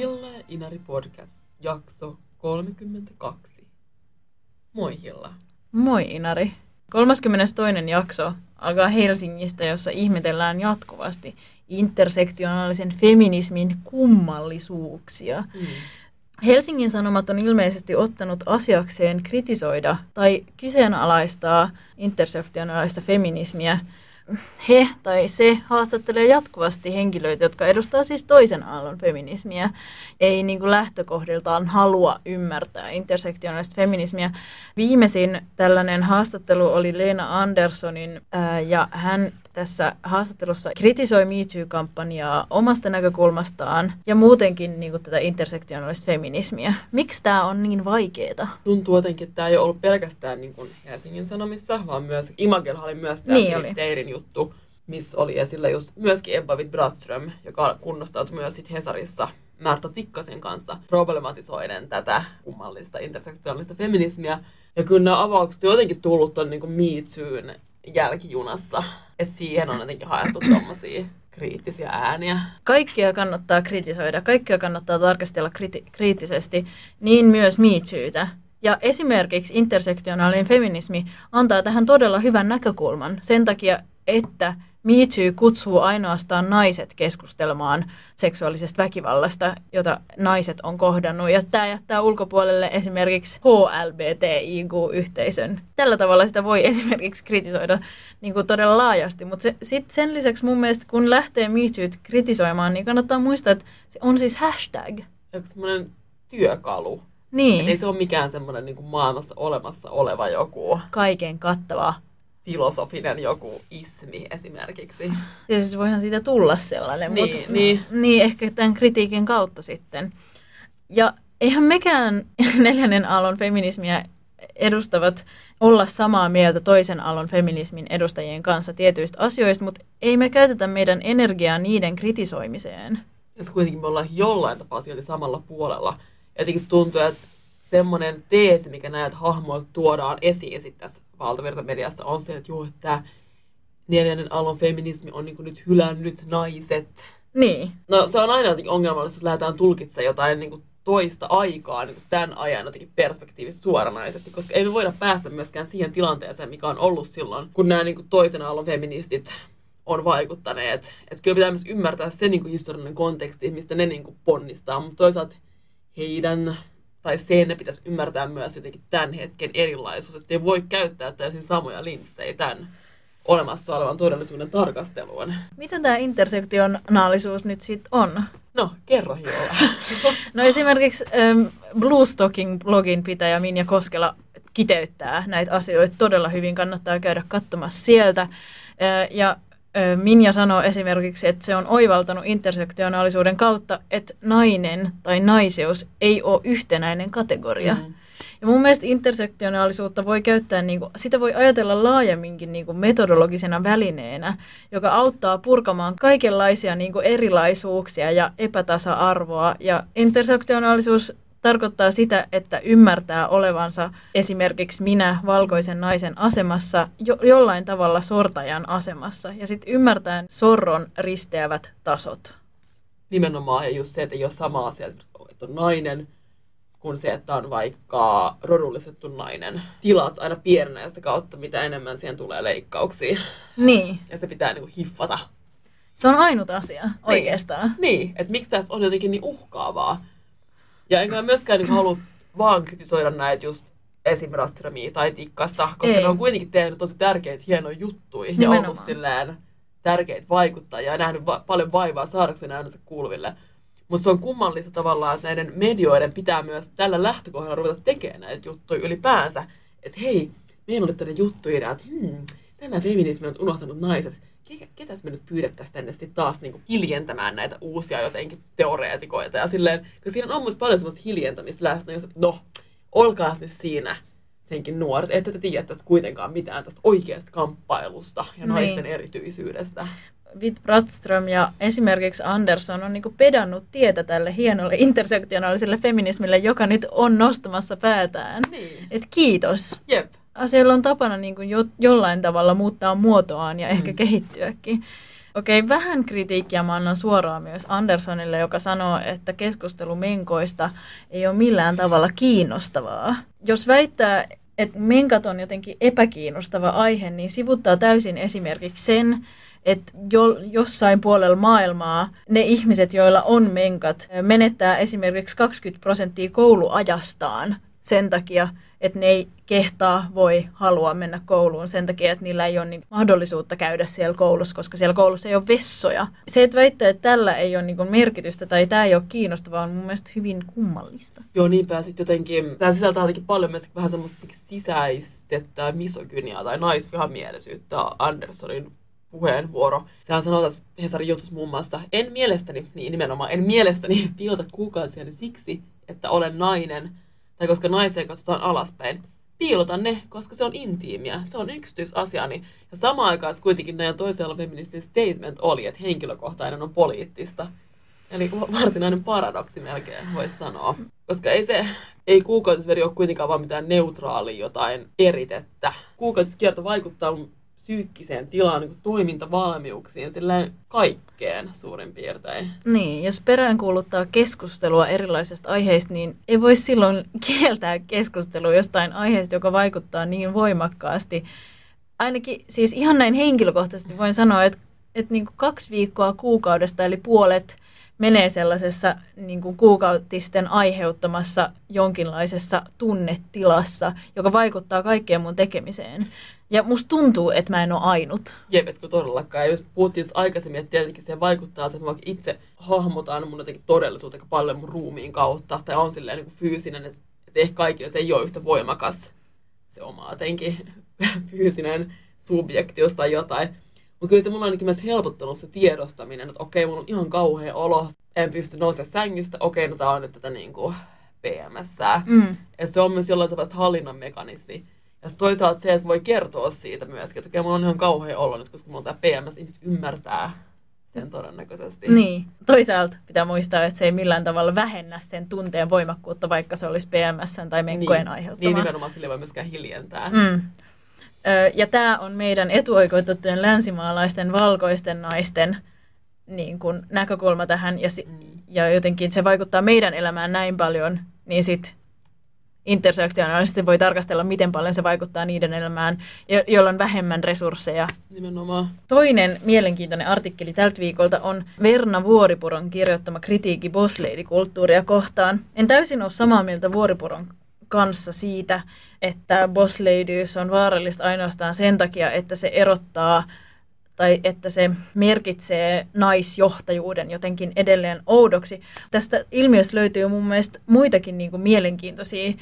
Hilla ja Inari podcast, jakso 32. Moi Hilla. Moi Inari. 32. jakso alkaa Helsingistä, jossa ihmetellään jatkuvasti intersektionaalisen feminismin kummallisuuksia. Mm. Helsingin Sanomat on ilmeisesti ottanut asiakseen kritisoida tai kyseenalaistaa intersektionaalista feminismiä – he tai se haastattelee jatkuvasti henkilöitä, jotka edustaa siis toisen aallon feminismiä. Ei niin kuin lähtökohdiltaan halua ymmärtää intersektionaalista feminismiä. Viimeisin tällainen haastattelu oli Leena Anderssonin ää, ja hän tässä haastattelussa kritisoi MeToo-kampanjaa omasta näkökulmastaan ja muutenkin niin kuin tätä intersektionaalista feminismiä. Miksi tämä on niin vaikeaa? Tuntuu jotenkin, että tämä ei ole ollut pelkästään niin kuin Helsingin Sanomissa, vaan myös Imagelha oli myös tämä niin oli. Teirin juttu, missä oli esillä just myöskin Ebba Witt-Braström, joka kunnostautui myös sit Hesarissa Märta Tikkasen kanssa problematisoiden tätä kummallista intersektionaalista feminismiä. Ja kyllä nämä avaukset on jotenkin tullut tuon niin Me Toon jälkijunassa. Ja siihen on jotenkin haettu tuommoisia kriittisiä ääniä. Kaikkia kannattaa kritisoida, kaikkia kannattaa tarkastella kriti- kriittisesti, niin myös miitsyytä. Ja esimerkiksi intersektionaalinen feminismi antaa tähän todella hyvän näkökulman sen takia, että Me Too kutsuu ainoastaan naiset keskustelemaan seksuaalisesta väkivallasta, jota naiset on kohdannut. Ja tämä jättää ulkopuolelle esimerkiksi HLBTIQ-yhteisön. Tällä tavalla sitä voi esimerkiksi kritisoida niin kuin todella laajasti. Mutta se, sit sen lisäksi mun mielestä, kun lähtee Me Too't kritisoimaan, niin kannattaa muistaa, että se on siis hashtag. Onko semmoinen työkalu? Niin. Et ei se ole mikään semmoinen niin maailmassa olemassa oleva joku... Kaiken kattava filosofinen joku ismi esimerkiksi. Tietysti voihan siitä tulla sellainen, niin, mutta niin. niin ehkä tämän kritiikin kautta sitten. Ja eihän mekään neljännen aallon feminismiä edustavat olla samaa mieltä toisen aallon feminismin edustajien kanssa tietyistä asioista, mutta ei me käytetä meidän energiaa niiden kritisoimiseen. Ja kuitenkin me ollaan jollain tapaa sieltä samalla puolella. Jotenkin tuntuu, että semmoinen teesi, mikä näiltä hahmoilta tuodaan esiin sitten tässä valtavirtamediassa, on se, että joo, että neljännen aallon feminismi on niin nyt hylännyt naiset. Niin. No se on aina jotenkin ongelmallista, jos lähdetään tulkitsemaan jotain niin kuin toista aikaa niin kuin tämän ajan jotenkin perspektiivistä suoranaisesti, koska ei me voida päästä myöskään siihen tilanteeseen, mikä on ollut silloin, kun nämä niin kuin toisen aallon feministit on vaikuttaneet. Että kyllä pitää myös ymmärtää se niin kuin historiallinen konteksti, mistä ne niin kuin ponnistaa, mutta toisaalta heidän tai sen pitäisi ymmärtää myös jotenkin tämän hetken erilaisuus, että ei voi käyttää täysin samoja linssejä tämän olemassa olevan todellisuuden tarkasteluun. Mitä tämä intersektionaalisuus nyt sitten on? No, kerro Hiola. no esimerkiksi ähm, Bluestocking-blogin pitäjä Minja Koskela kiteyttää näitä asioita todella hyvin. Kannattaa käydä katsomassa sieltä. Äh, ja Minja sanoo esimerkiksi, että se on oivaltanut intersektionaalisuuden kautta, että nainen tai naiseus ei ole yhtenäinen kategoria. Mm. Ja mun mielestä intersektionaalisuutta voi käyttää, niin kuin, sitä voi ajatella laajemminkin niin kuin metodologisena välineenä, joka auttaa purkamaan kaikenlaisia niin kuin erilaisuuksia ja epätasa-arvoa. Ja intersektionaalisuus tarkoittaa sitä, että ymmärtää olevansa esimerkiksi minä valkoisen naisen asemassa jo, jollain tavalla sortajan asemassa ja sitten ymmärtää sorron risteävät tasot. Nimenomaan ja just se, että ei ole sama asia, että on nainen, kuin se, että on vaikka rodullisettu nainen. Tilat aina pienenee sitä kautta, mitä enemmän siihen tulee leikkauksia. Niin. Ja se pitää niinku hiffata. Se on ainut asia niin. oikeastaan. Niin, että miksi tässä on jotenkin niin uhkaavaa. Ja enkä myöskään niin halua vaan kritisoida näitä just esim. Rastramia tai Tikkasta, koska Ei. ne on kuitenkin tehnyt tosi tärkeitä, hienoja juttuja Nimenomaan. ja ollut silleen tärkeitä vaikuttajia ja nähnyt va- paljon vaivaa saadakseen äänensä kuuluville. Mutta se on kummallista tavallaan, että näiden medioiden pitää myös tällä lähtökohdalla ruveta tekemään näitä juttuja ylipäänsä. Että hei, meillä oli tämmöinen juttuidea, että hmm, tämä feminismi on unohtanut naiset ketäs me nyt pyydettäisiin tänne sitten taas niinku hiljentämään näitä uusia jotenkin teoreetikoita. Ja silleen, koska siinä on myös paljon semmoista hiljentämistä läsnä, jos no, olkaas nyt siinä senkin nuoret, että te tiedä tästä kuitenkaan mitään tästä oikeasta kamppailusta ja niin. naisten erityisyydestä. Witt Brattström ja esimerkiksi Anderson on niinku pedannut tietä tälle hienolle intersektionaaliselle feminismille, joka nyt on nostamassa päätään. Niin. Et kiitos. Jep asioilla on tapana niin kuin jo, jollain tavalla muuttaa muotoaan ja ehkä mm. kehittyäkin. Okei, okay, vähän kritiikkiä mä annan suoraan myös Andersonille, joka sanoo, että keskustelu menkoista ei ole millään tavalla kiinnostavaa. Jos väittää, että menkat on jotenkin epäkiinnostava aihe, niin sivuttaa täysin esimerkiksi sen, että jo, jossain puolella maailmaa ne ihmiset, joilla on menkat, menettää esimerkiksi 20 prosenttia kouluajastaan sen takia, että ne ei kehtaa, voi, halua mennä kouluun sen takia, että niillä ei ole niin mahdollisuutta käydä siellä koulussa, koska siellä koulussa ei ole vessoja. Se, että väittää, että tällä ei ole niin merkitystä tai tämä ei ole kiinnostavaa, on mun mielestä hyvin kummallista. Joo, niinpä sitten jotenkin, tämä sisältää jotenkin paljon myös vähän semmoista sisäistettä misogyniaa tai naisvihamielisyyttä Andersonin puheenvuoro. Sehän sanoo tässä Hesarin jutussa muun muassa, en mielestäni, niin nimenomaan, en mielestäni piilota kuukausia siksi, että olen nainen, tai koska naiseen katsotaan alaspäin. Piilotan ne, koska se on intiimiä, se on yksityisasiani. Ja samaan aikaan kuitenkin näin toisella feministin statement oli, että henkilökohtainen on poliittista. Eli varsinainen paradoksi melkein voisi sanoa. Koska ei se, ei kuukautisveri ole kuitenkaan vaan mitään neutraali jotain eritettä. Kuukautiskierto vaikuttaa psyykkiseen tilaan, niin toimintavalmiuksiin, sillä kaikkeen suurin piirtein. Niin, jos peräänkuuluttaa keskustelua erilaisista aiheista, niin ei voi silloin kieltää keskustelua jostain aiheesta, joka vaikuttaa niin voimakkaasti. Ainakin siis ihan näin henkilökohtaisesti voin sanoa, että, että niin kuin kaksi viikkoa kuukaudesta, eli puolet menee sellaisessa niin kuin kuukautisten aiheuttamassa jonkinlaisessa tunnetilassa, joka vaikuttaa kaikkeen mun tekemiseen. Ja musta tuntuu, että mä en ole ainut. Jep, etkö todellakaan. Ja jos puhuttiin aikaisemmin, että tietenkin se vaikuttaa se, että mä itse hahmotan mun jotenkin todellisuutta aika paljon mun ruumiin kautta, tai on silleen niin kuin fyysinen, että ehkä kaikille se ei ole yhtä voimakas se oma jotenkin fyysinen subjekti tai jotain. Mutta kyllä se mulla on ainakin myös helpottanut se tiedostaminen, että okei, mulla on ihan kauhea olo, en pysty nousemaan sängystä, okei, no tää on nyt tätä niin kuin PMS. Mm. Että se on myös jollain tavalla hallinnan mekanismi. Ja toisaalta se, että voi kertoa siitä myöskin, että okei, mulla on ihan kauhea olo nyt, koska mulla on tämä PMS, ihmiset ymmärtää sen todennäköisesti. Niin. Toisaalta pitää muistaa, että se ei millään tavalla vähennä sen tunteen voimakkuutta, vaikka se olisi PMS tai menkkojen niin. aiheuttama. Niin, nimenomaan sille voi myöskään hiljentää. Mm. Ja tämä on meidän etuoikeutettujen länsimaalaisten valkoisten naisten niin kuin, näkökulma tähän, ja, mm. ja jotenkin se vaikuttaa meidän elämään näin paljon, niin sitten intersektionaalisesti voi tarkastella, miten paljon se vaikuttaa niiden elämään, joilla on vähemmän resursseja. Nimenomaan. Toinen mielenkiintoinen artikkeli tältä viikolta on Verna Vuoripuron kirjoittama kritiikki Boss Lady-kulttuuria kohtaan. En täysin ole samaa mieltä Vuoripuron kanssa siitä, että boss on vaarallista ainoastaan sen takia, että se erottaa tai että se merkitsee naisjohtajuuden jotenkin edelleen oudoksi. Tästä ilmiöstä löytyy mun mielestä muitakin niin kuin mielenkiintoisia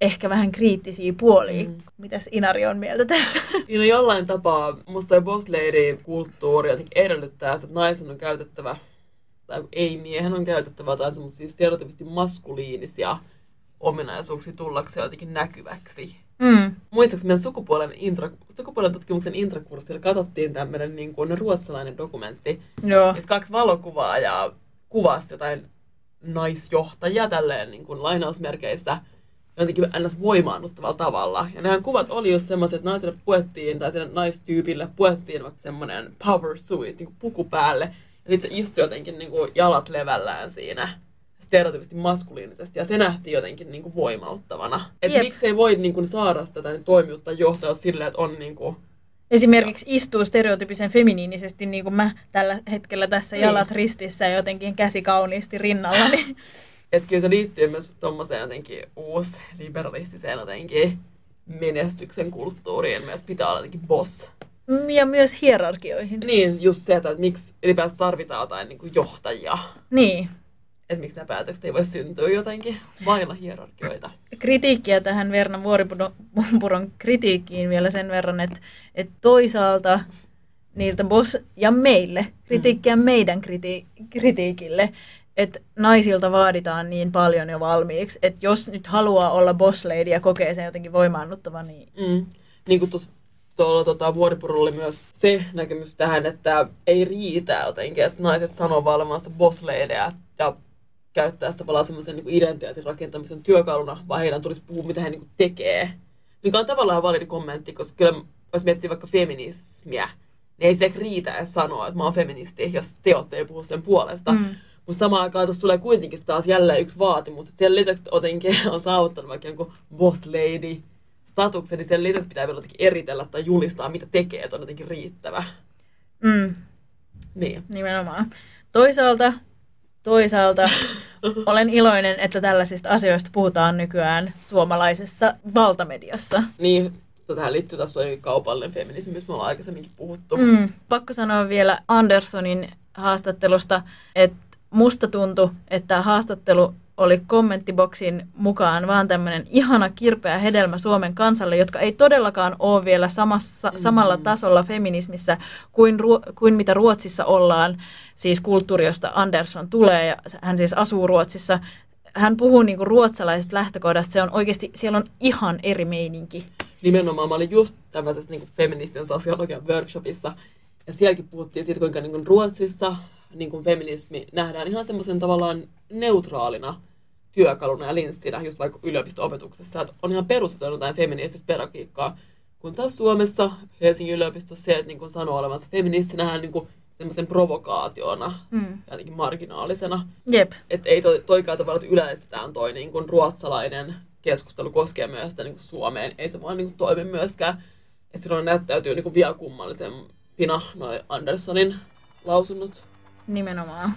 ehkä vähän kriittisiä puolia. Mm. Mitäs Inari on mieltä tästä? Niin no jollain tapaa musta toi boss lady-kulttuuri jotenkin edellyttää, että naisen on käytettävä, tai ei miehen on käytettävä jotain semmoisia stereotypisesti maskuliinisia ominaisuuksia tullakseen jotenkin näkyväksi. Mm. Muistaakseni meidän sukupuolen, intro, sukupuolen tutkimuksen intrakurssilla katsottiin tämmöinen niin kuin ruotsalainen dokumentti, Joo. missä kaksi valokuvaa ja kuvasi jotain naisjohtajia tälleen niin kuin lainausmerkeissä jotenkin ns. voimaannuttavalla tavalla. Ja nämä kuvat oli just semmoiset, että naiselle puettiin, tai sille naistyypille puettiin vaikka semmoinen power suit, niin kuin puku päälle. Ja sitten se istui jotenkin niin kuin jalat levällään siinä stereotypisesti maskuliinisesti, ja se nähtiin jotenkin niin kuin voimauttavana. Että miksei voi niin kuin, saada tätä toimiutta johtaa silleen, että on niin kuin, Esimerkiksi istuu stereotypisen feminiinisesti, niin kuin mä tällä hetkellä tässä niin. jalat ristissä ja jotenkin käsi kauniisti rinnalla. Niin. Että kyllä se liittyy myös tuommoiseen jotenkin uusliberalistiseen jotenkin menestyksen kulttuuriin. Myös pitää olla jotenkin boss. Ja myös hierarkioihin. Niin, just se, että miksi ylipäänsä tarvitaan jotain niin kuin johtajia. Niin että miksi nämä päätökset ei voi syntyä jotenkin vailla hierarkioita. Kritiikkiä tähän Verna Vuoripuron kritiikkiin vielä sen verran, että, että toisaalta niiltä boss ja meille, kritiikkiä mm. meidän kriti- kritiikille, että naisilta vaaditaan niin paljon jo valmiiksi, että jos nyt haluaa olla boss lady ja kokee sen jotenkin voimaannuttava, niin... Mm. Niin kuin tuossa tuolla tota, Vuoripurulla oli myös se näkemys tähän, että ei riitä jotenkin, että naiset sanoo olevansa boss ja käyttää sitä tavallaan semmoisen niin identiteetin rakentamisen työkaluna, vaan heidän tulisi puhua, mitä he niin kuin tekee. Mikä on tavallaan validi kommentti, koska kyllä jos miettii vaikka feminismiä, niin ei se riitä edes sanoa, että mä oon feministi, jos teot ei puhu sen puolesta. Mm. Mutta samaan aikaan tuossa tulee kuitenkin taas jälleen yksi vaatimus, että sen lisäksi jotenkin on saavuttanut vaikka jonkun boss lady statuksen, niin sen lisäksi pitää vielä jotenkin eritellä tai julistaa, mitä tekee, että on jotenkin riittävä. Mm. Niin. Nimenomaan. Toisaalta, toisaalta olen iloinen, että tällaisista asioista puhutaan nykyään suomalaisessa valtamediassa. Niin, tähän liittyy taas kaupallinen feminismi, mistä me ollaan aikaisemminkin puhuttu. Mm. Pakko sanoa vielä Andersonin haastattelusta, että musta tuntui, että haastattelu oli kommenttiboksin mukaan vaan tämmöinen ihana kirpeä hedelmä Suomen kansalle, jotka ei todellakaan ole vielä samassa, mm. samalla tasolla feminismissä kuin, kuin mitä Ruotsissa ollaan, siis kulttuuri, josta Andersson tulee, ja hän siis asuu Ruotsissa. Hän puhuu niinku ruotsalaisesta lähtökohdasta, se on oikeasti, siellä on ihan eri meininki. Nimenomaan, mä olin just tämmöisessä niinku feministisen sosiologian workshopissa, ja sielläkin puhuttiin siitä, kuinka niinku Ruotsissa niin kuin feminismi nähdään ihan semmoisen tavallaan neutraalina työkaluna ja linssinä just vaikka yliopisto-opetuksessa, että on ihan perustettu jotain feminististä pedagogiikkaa. Kun taas Suomessa, Helsingin yliopistossa se, että niin kuin sanoo olevansa feministi, nähdään niin kuin semmoisen provokaationa, mm. jotenkin marginaalisena. Jep. Että ei toi, toikaan tavalla, että yleistetään toi niin kuin ruotsalainen keskustelu koskee myös sitä niin kuin Suomeen. Ei se vaan niin kuin toimi myöskään. Ja silloin näyttäytyy niin kuin vielä kummallisempina noin Andersonin lausunnot. Nimenomaan.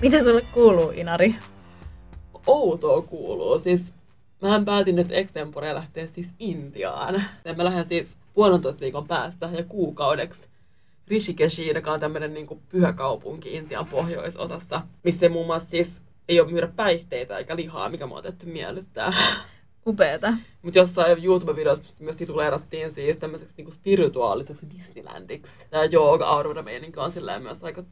Mitä sulle kuuluu, Inari? Outoa kuuluu. Siis mähän päätin nyt extempore lähteä siis Intiaan. Mä lähden siis puolentoista viikon päästä ja kuukaudeksi Rishikeshiin, joka on tämmöinen niin pyhä kaupunki Intian pohjoisosassa, missä muun muassa siis ei ole myydä päihteitä eikä lihaa, mikä mua tehty miellyttää. Upeeta. Mutta jossain YouTube-videossa myös tituleerattiin siis tämmöiseksi niinku spirituaaliseksi Disneylandiksi. Tämä jooga aurora meininki on silleen myös aika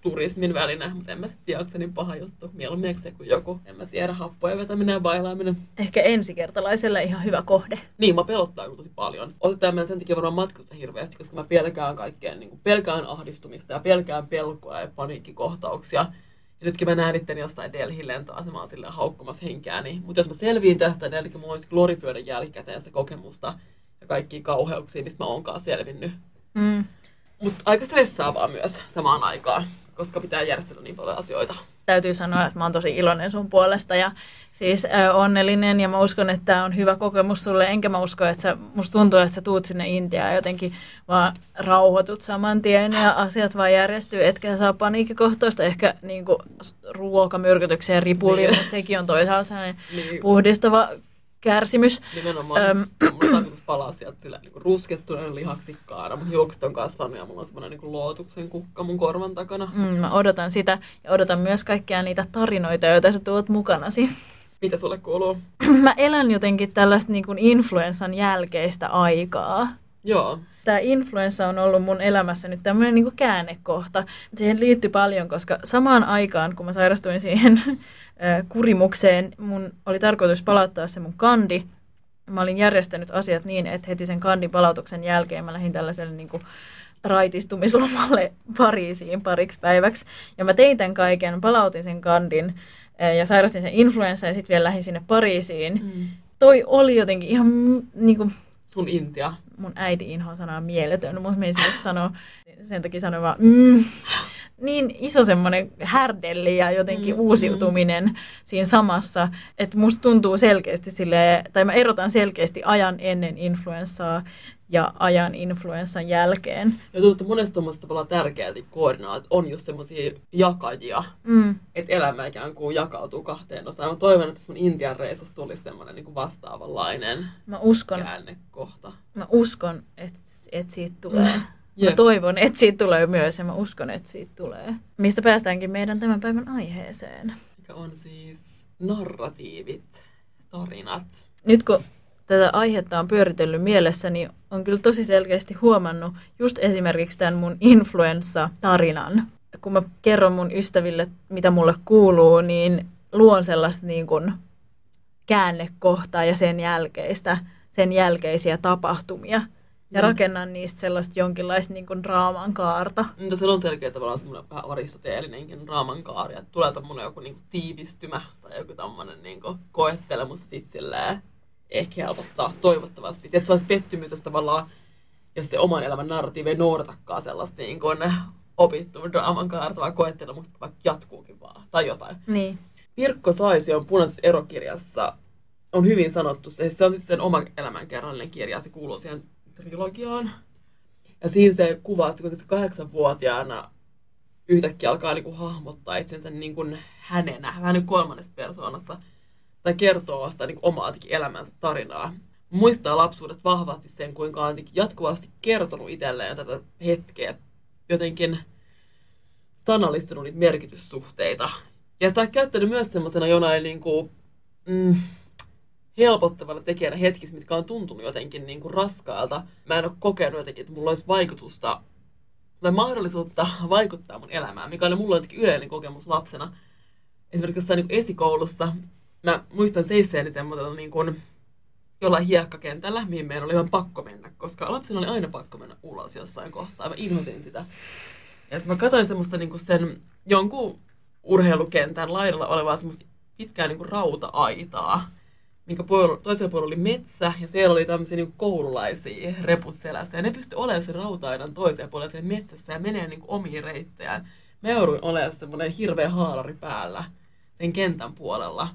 turismin väline, mutta en mä sitten tiedä, onko se niin paha juttu. Mieluummin se kuin joku, en mä tiedä, happojen vetäminen ja bailaaminen. Ehkä ensikertalaiselle ihan hyvä kohde. Niin, mä pelottaa tosi paljon. Osittain mä sen takia varmaan matkusta hirveästi, koska mä pelkään kaikkeen, niin kuin pelkään ahdistumista ja pelkään pelkoa ja paniikkikohtauksia. Ja nytkin mä näen itteni jossain Delhin lentoasemaan sille haukkumassa henkeäni. Mutta jos mä selviin tästä, niin eli mulla olisi glorifioida jälkikäteen se kokemusta ja kaikki kauheuksia, mistä mä oonkaan selvinnyt. Mm. Mutta aika stressaavaa myös samaan aikaan koska pitää järjestellä niin paljon asioita. Täytyy sanoa, että mä oon tosi iloinen sun puolesta ja siis äh, onnellinen ja mä uskon, että tämä on hyvä kokemus sulle. Enkä mä usko, että sä, musta tuntuu, että sä tuut sinne Intiaan jotenkin vaan rauhoitut saman tien ja asiat vaan järjestyy, etkä saa paniikkikohtaista, ehkä niin ruokamyrkytyksiä ja ripulia, niin. mutta sekin on toisaalta niin. puhdistava kärsimys. Nimenomaan. Öm, palaa sieltä sillä niin ruskettuneen lihaksikkaana. Mun hiukset on kasvanut ja mulla on semmoinen niin lootuksen kukka mun korvan takana. Mm, mä odotan sitä ja odotan myös kaikkia niitä tarinoita, joita sä tuot mukanasi. Mitä sulle kuuluu? mä elän jotenkin tällaista niin kuin influenssan jälkeistä aikaa. Joo. Tämä influenssa on ollut mun elämässä nyt tämmöinen niin käännekohta. Siihen liittyy paljon, koska samaan aikaan, kun mä sairastuin siihen kurimukseen, mun oli tarkoitus palauttaa se mun kandi. Mä olin järjestänyt asiat niin, että heti sen kandin palautuksen jälkeen mä lähdin tällaiselle niin kuin, raitistumislomalle Pariisiin pariksi päiväksi. Ja mä tein tämän kaiken, palautin sen kandin ja sairastin sen influenssa ja sitten vielä lähdin sinne Pariisiin. Mm. Toi oli jotenkin ihan niin kuin, Sun Intia. Mun äiti inhoa sanaa mieletön, mutta me ei sanoa, sen takia sanoin vaan mm. Niin iso semmoinen härdelli ja jotenkin mm, uusiutuminen mm. siinä samassa, että musta tuntuu selkeästi sille, tai mä erotan selkeästi ajan ennen influenssaa ja ajan influenssan jälkeen. Ja tuntuu, että monesta tuommoista tavallaan tärkeää koordinaat on just semmoisia jakajia, mm. että elämä ikään kuin jakautuu kahteen osaan. Mä toivon, että mun Intian reisassa tulisi semmoinen niin vastaavanlainen mä uskon, käännekohta. Mä uskon, että, että siitä tulee. Mm. Mä toivon, että siitä tulee myös ja mä uskon, että siitä tulee. Mistä päästäänkin meidän tämän päivän aiheeseen. Mikä on siis narratiivit, tarinat. Nyt kun tätä aihetta on pyöritellyt mielessä, niin on kyllä tosi selkeästi huomannut just esimerkiksi tämän mun influenssa-tarinan. Kun mä kerron mun ystäville, mitä mulle kuuluu, niin luon sellaista niin kuin käännekohtaa ja sen jälkeistä, sen jälkeisiä tapahtumia. Ja mm. rakennan niistä sellaista jonkinlaista niin kuin draaman kaarta. Mutta se on selkeä tavallaan semmoinen vähän aristoteelinenkin draaman kaari, että tulee tämmöinen joku niin kuin tiivistymä tai joku tämmöinen niin kuin koettelemus ja sitten silleen ehkä helpottaa toivottavasti. Että se olisi pettymys, jos tavallaan, jos se oman elämän narratiivi ei noudatakaan sellaista niin kuin opittu draaman kaarta, vaan koettelemusta vaikka jatkuukin vaan tai jotain. Niin. Pirkko Saisi on punaisessa erokirjassa on hyvin sanottu. Se, se on siis sen oman elämänkerrallinen kirja, se kuuluu siihen trilogiaan. Ja siinä se kuvaa, että kuinka se kahdeksanvuotiaana yhtäkkiä alkaa niin kuin hahmottaa itsensä niin kuin hänenä, vähän niin kolmannessa persoonassa, tai kertoo vasta niin omaa elämänsä tarinaa. Muistaa lapsuudesta vahvasti sen, kuinka on jatkuvasti kertonut itselleen tätä hetkeä, jotenkin sanallistunut niitä merkityssuhteita. Ja sitä on käyttänyt myös semmoisena jonain niin kuin, mm, helpottavana tekijänä hetkissä, mitkä on tuntunut jotenkin niin kuin raskaalta. Mä en ole kokenut jotenkin, että mulla olisi vaikutusta tai mahdollisuutta vaikuttaa mun elämään, mikä oli mulla jotenkin yleinen kokemus lapsena. Esimerkiksi jossain niin esikoulussa mä muistan seisseeni semmoisella niin kuin jollain hiekkakentällä, mihin meidän oli ihan pakko mennä, koska lapsena oli aina pakko mennä ulos jossain kohtaa. Mä inhosin sitä. Ja mä katsoin semmoista niin kuin sen jonkun urheilukentän laidalla olevaa semmoista pitkää niin kuin rauta-aitaa minkä puolella, toisella puolella oli metsä ja siellä oli tämmöisiä niin koululaisia repusselässä. Ja ne pystyi olemaan sen rautaidan toisella puolella siellä metsässä ja menee niin omiin reittejään. Me jouduin olemaan semmoinen hirveä haalari päällä sen kentän puolella.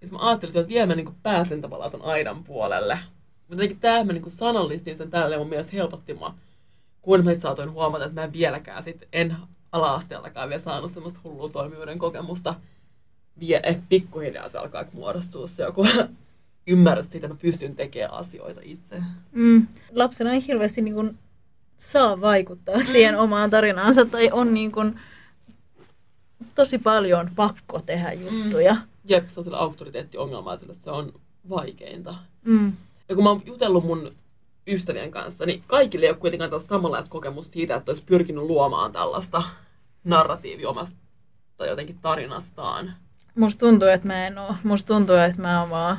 Ja mä ajattelin, että vielä mä niin pääsen tavallaan ton aidan puolelle. Mutta jotenkin tämä mä niin sanallistin sen tälleen mun mielestä helpotti mua. Kun mä saatoin huomata, että mä en vieläkään sit, en ala-asteellakaan vielä saanut semmoista hullua toimijuuden kokemusta. Vie, ehkä pikkuhiljaa se alkaa muodostua se joku ymmärrä sitä, että mä pystyn tekemään asioita itse. Mm. Lapsena ei hirveästi niin kuin, saa vaikuttaa mm. siihen omaan tarinaansa tai on niin kuin, tosi paljon pakko tehdä juttuja. Mm. Jep, se on sillä auktoriteettiongelmaiselle, se on vaikeinta. Mm. Ja kun mä oon jutellut mun ystävien kanssa, niin kaikille ei ole kuitenkaan tällaista samanlaista kokemusta siitä, että olisi pyrkinyt luomaan tällaista narratiivi omasta jotenkin tarinastaan. Musta tuntuu, että mä en oo. Musta tuntuu, että mä oon vaan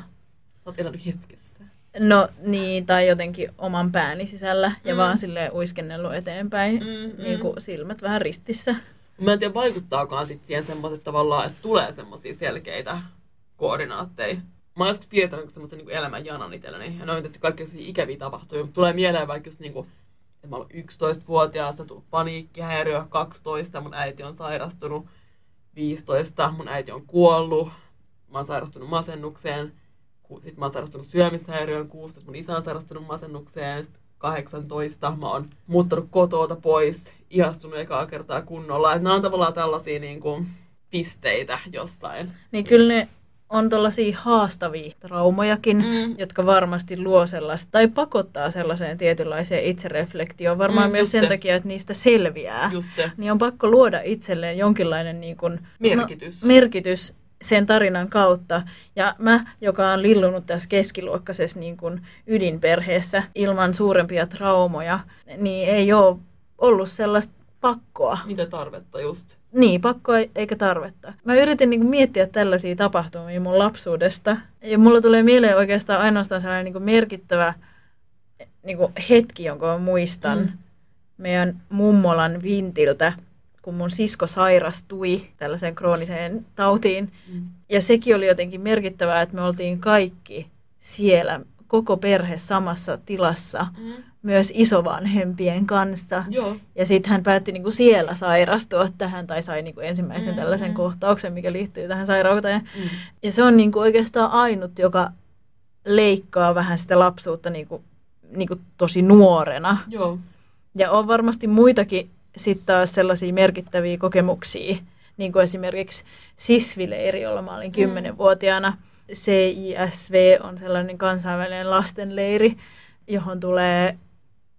oot elänyt hetkessä. No niin, tai jotenkin oman pääni sisällä ja mm. vaan sille uiskennellut eteenpäin, mm, niin kuin silmät vähän ristissä. Mä en tiedä, vaikuttaakaan sit siihen semmoiset tavallaan, että tulee semmoisia selkeitä koordinaatteja. Mä oon joskus piirtänyt semmoisen niin elämän janan itselleni, ja ne on tehty kaikki ikäviä tapahtumia, mutta tulee mieleen vaikka just niin kuin, että mä olen 11-vuotiaassa, on tullut paniikkihäiriö, 12, mun äiti on sairastunut, 15, mun äiti on kuollut, mä oon sairastunut masennukseen, sitten mä oon sairastunut syömishäiriöön 16, mun isä on sairastunut masennukseen, sitten 18, mä oon muuttanut kotoota pois, ihastunut ekaa kertaa kunnolla. Että nämä on tavallaan tällaisia niin kuin, pisteitä jossain. Niin kyllä ne on tällaisia haastavia traumojakin, mm. jotka varmasti luo sellaista, tai pakottaa sellaiseen tietynlaiseen itsereflektioon. Varmaan mm, myös sen se. takia, että niistä selviää. Just se. Niin on pakko luoda itselleen jonkinlainen niin kuin, merkitys. No, merkitys sen tarinan kautta. Ja mä, joka on lillunut tässä keskiluokkaisessa niin kuin ydinperheessä ilman suurempia traumoja, niin ei ole ollut sellaista pakkoa. Mitä tarvetta just? Niin, pakkoa eikä tarvetta. Mä yritin niin kuin, miettiä tällaisia tapahtumia mun lapsuudesta. Ja mulla tulee mieleen oikeastaan ainoastaan sellainen niin kuin, merkittävä niin kuin, hetki, jonka mä muistan mm. meidän mummolan vintiltä – kun mun sisko sairastui tällaiseen krooniseen tautiin. Mm. Ja sekin oli jotenkin merkittävää, että me oltiin kaikki siellä, koko perhe samassa tilassa, mm. myös isovanhempien kanssa. Joo. Ja sitten hän päätti niinku siellä sairastua tähän, tai sai niinku ensimmäisen mm. tällaisen kohtauksen, mikä liittyy tähän sairauteen. Mm. Ja se on niinku oikeastaan ainut, joka leikkaa vähän sitä lapsuutta niinku, niinku tosi nuorena. Joo. Ja on varmasti muitakin sitten taas sellaisia merkittäviä kokemuksia, niin kuin esimerkiksi Sisvileiri, jolla mä olin kymmenenvuotiaana. CISV on sellainen kansainvälinen lastenleiri, johon tulee